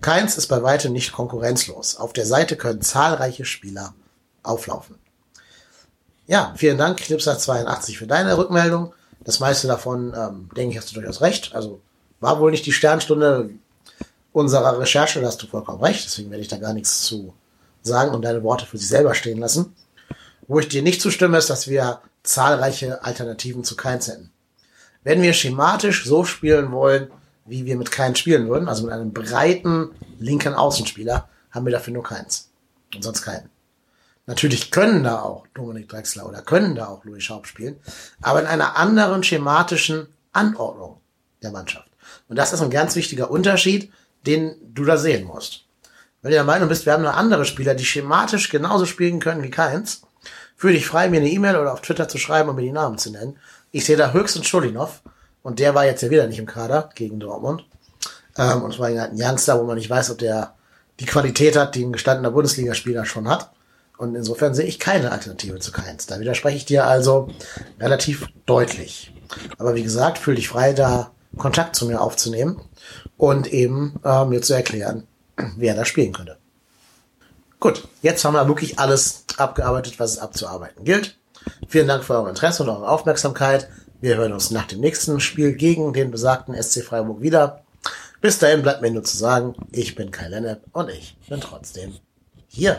Keins ist bei weitem nicht konkurrenzlos. Auf der Seite können zahlreiche Spieler auflaufen. Ja, vielen Dank, Knipser82, für deine Rückmeldung. Das meiste davon, ähm, denke ich, hast du durchaus recht. Also war wohl nicht die Sternstunde unserer Recherche, da hast du vollkommen recht. Deswegen werde ich da gar nichts zu sagen und deine Worte für sich selber stehen lassen. Wo ich dir nicht zustimme, ist, dass wir zahlreiche Alternativen zu Keins hätten. Wenn wir schematisch so spielen wollen, wie wir mit keinen spielen würden, also mit einem breiten linken Außenspieler, haben wir dafür nur keins. Und sonst keinen. Natürlich können da auch Dominik Drexler oder können da auch Louis Schaub spielen, aber in einer anderen schematischen Anordnung der Mannschaft. Und das ist ein ganz wichtiger Unterschied, den du da sehen musst. Wenn du der Meinung bist, wir haben nur andere Spieler, die schematisch genauso spielen können wie keins, fühle dich frei, mir eine E-Mail oder auf Twitter zu schreiben und mir die Namen zu nennen. Ich sehe da höchstens Schulinov und der war jetzt ja wieder nicht im Kader gegen Dortmund. Ähm, und es war ein Youngster, wo man nicht weiß, ob der die Qualität hat, die ein gestandener Bundesligaspieler schon hat. Und insofern sehe ich keine Alternative zu Keins. Da widerspreche ich dir also relativ deutlich. Aber wie gesagt, fühle dich frei, da Kontakt zu mir aufzunehmen und eben äh, mir zu erklären, wer da spielen könnte. Gut, jetzt haben wir wirklich alles abgearbeitet, was es abzuarbeiten gilt. Vielen Dank für euer Interesse und eure Aufmerksamkeit. Wir hören uns nach dem nächsten Spiel gegen den besagten SC Freiburg wieder. Bis dahin bleibt mir nur zu sagen, ich bin Kai Lennep und ich bin trotzdem hier.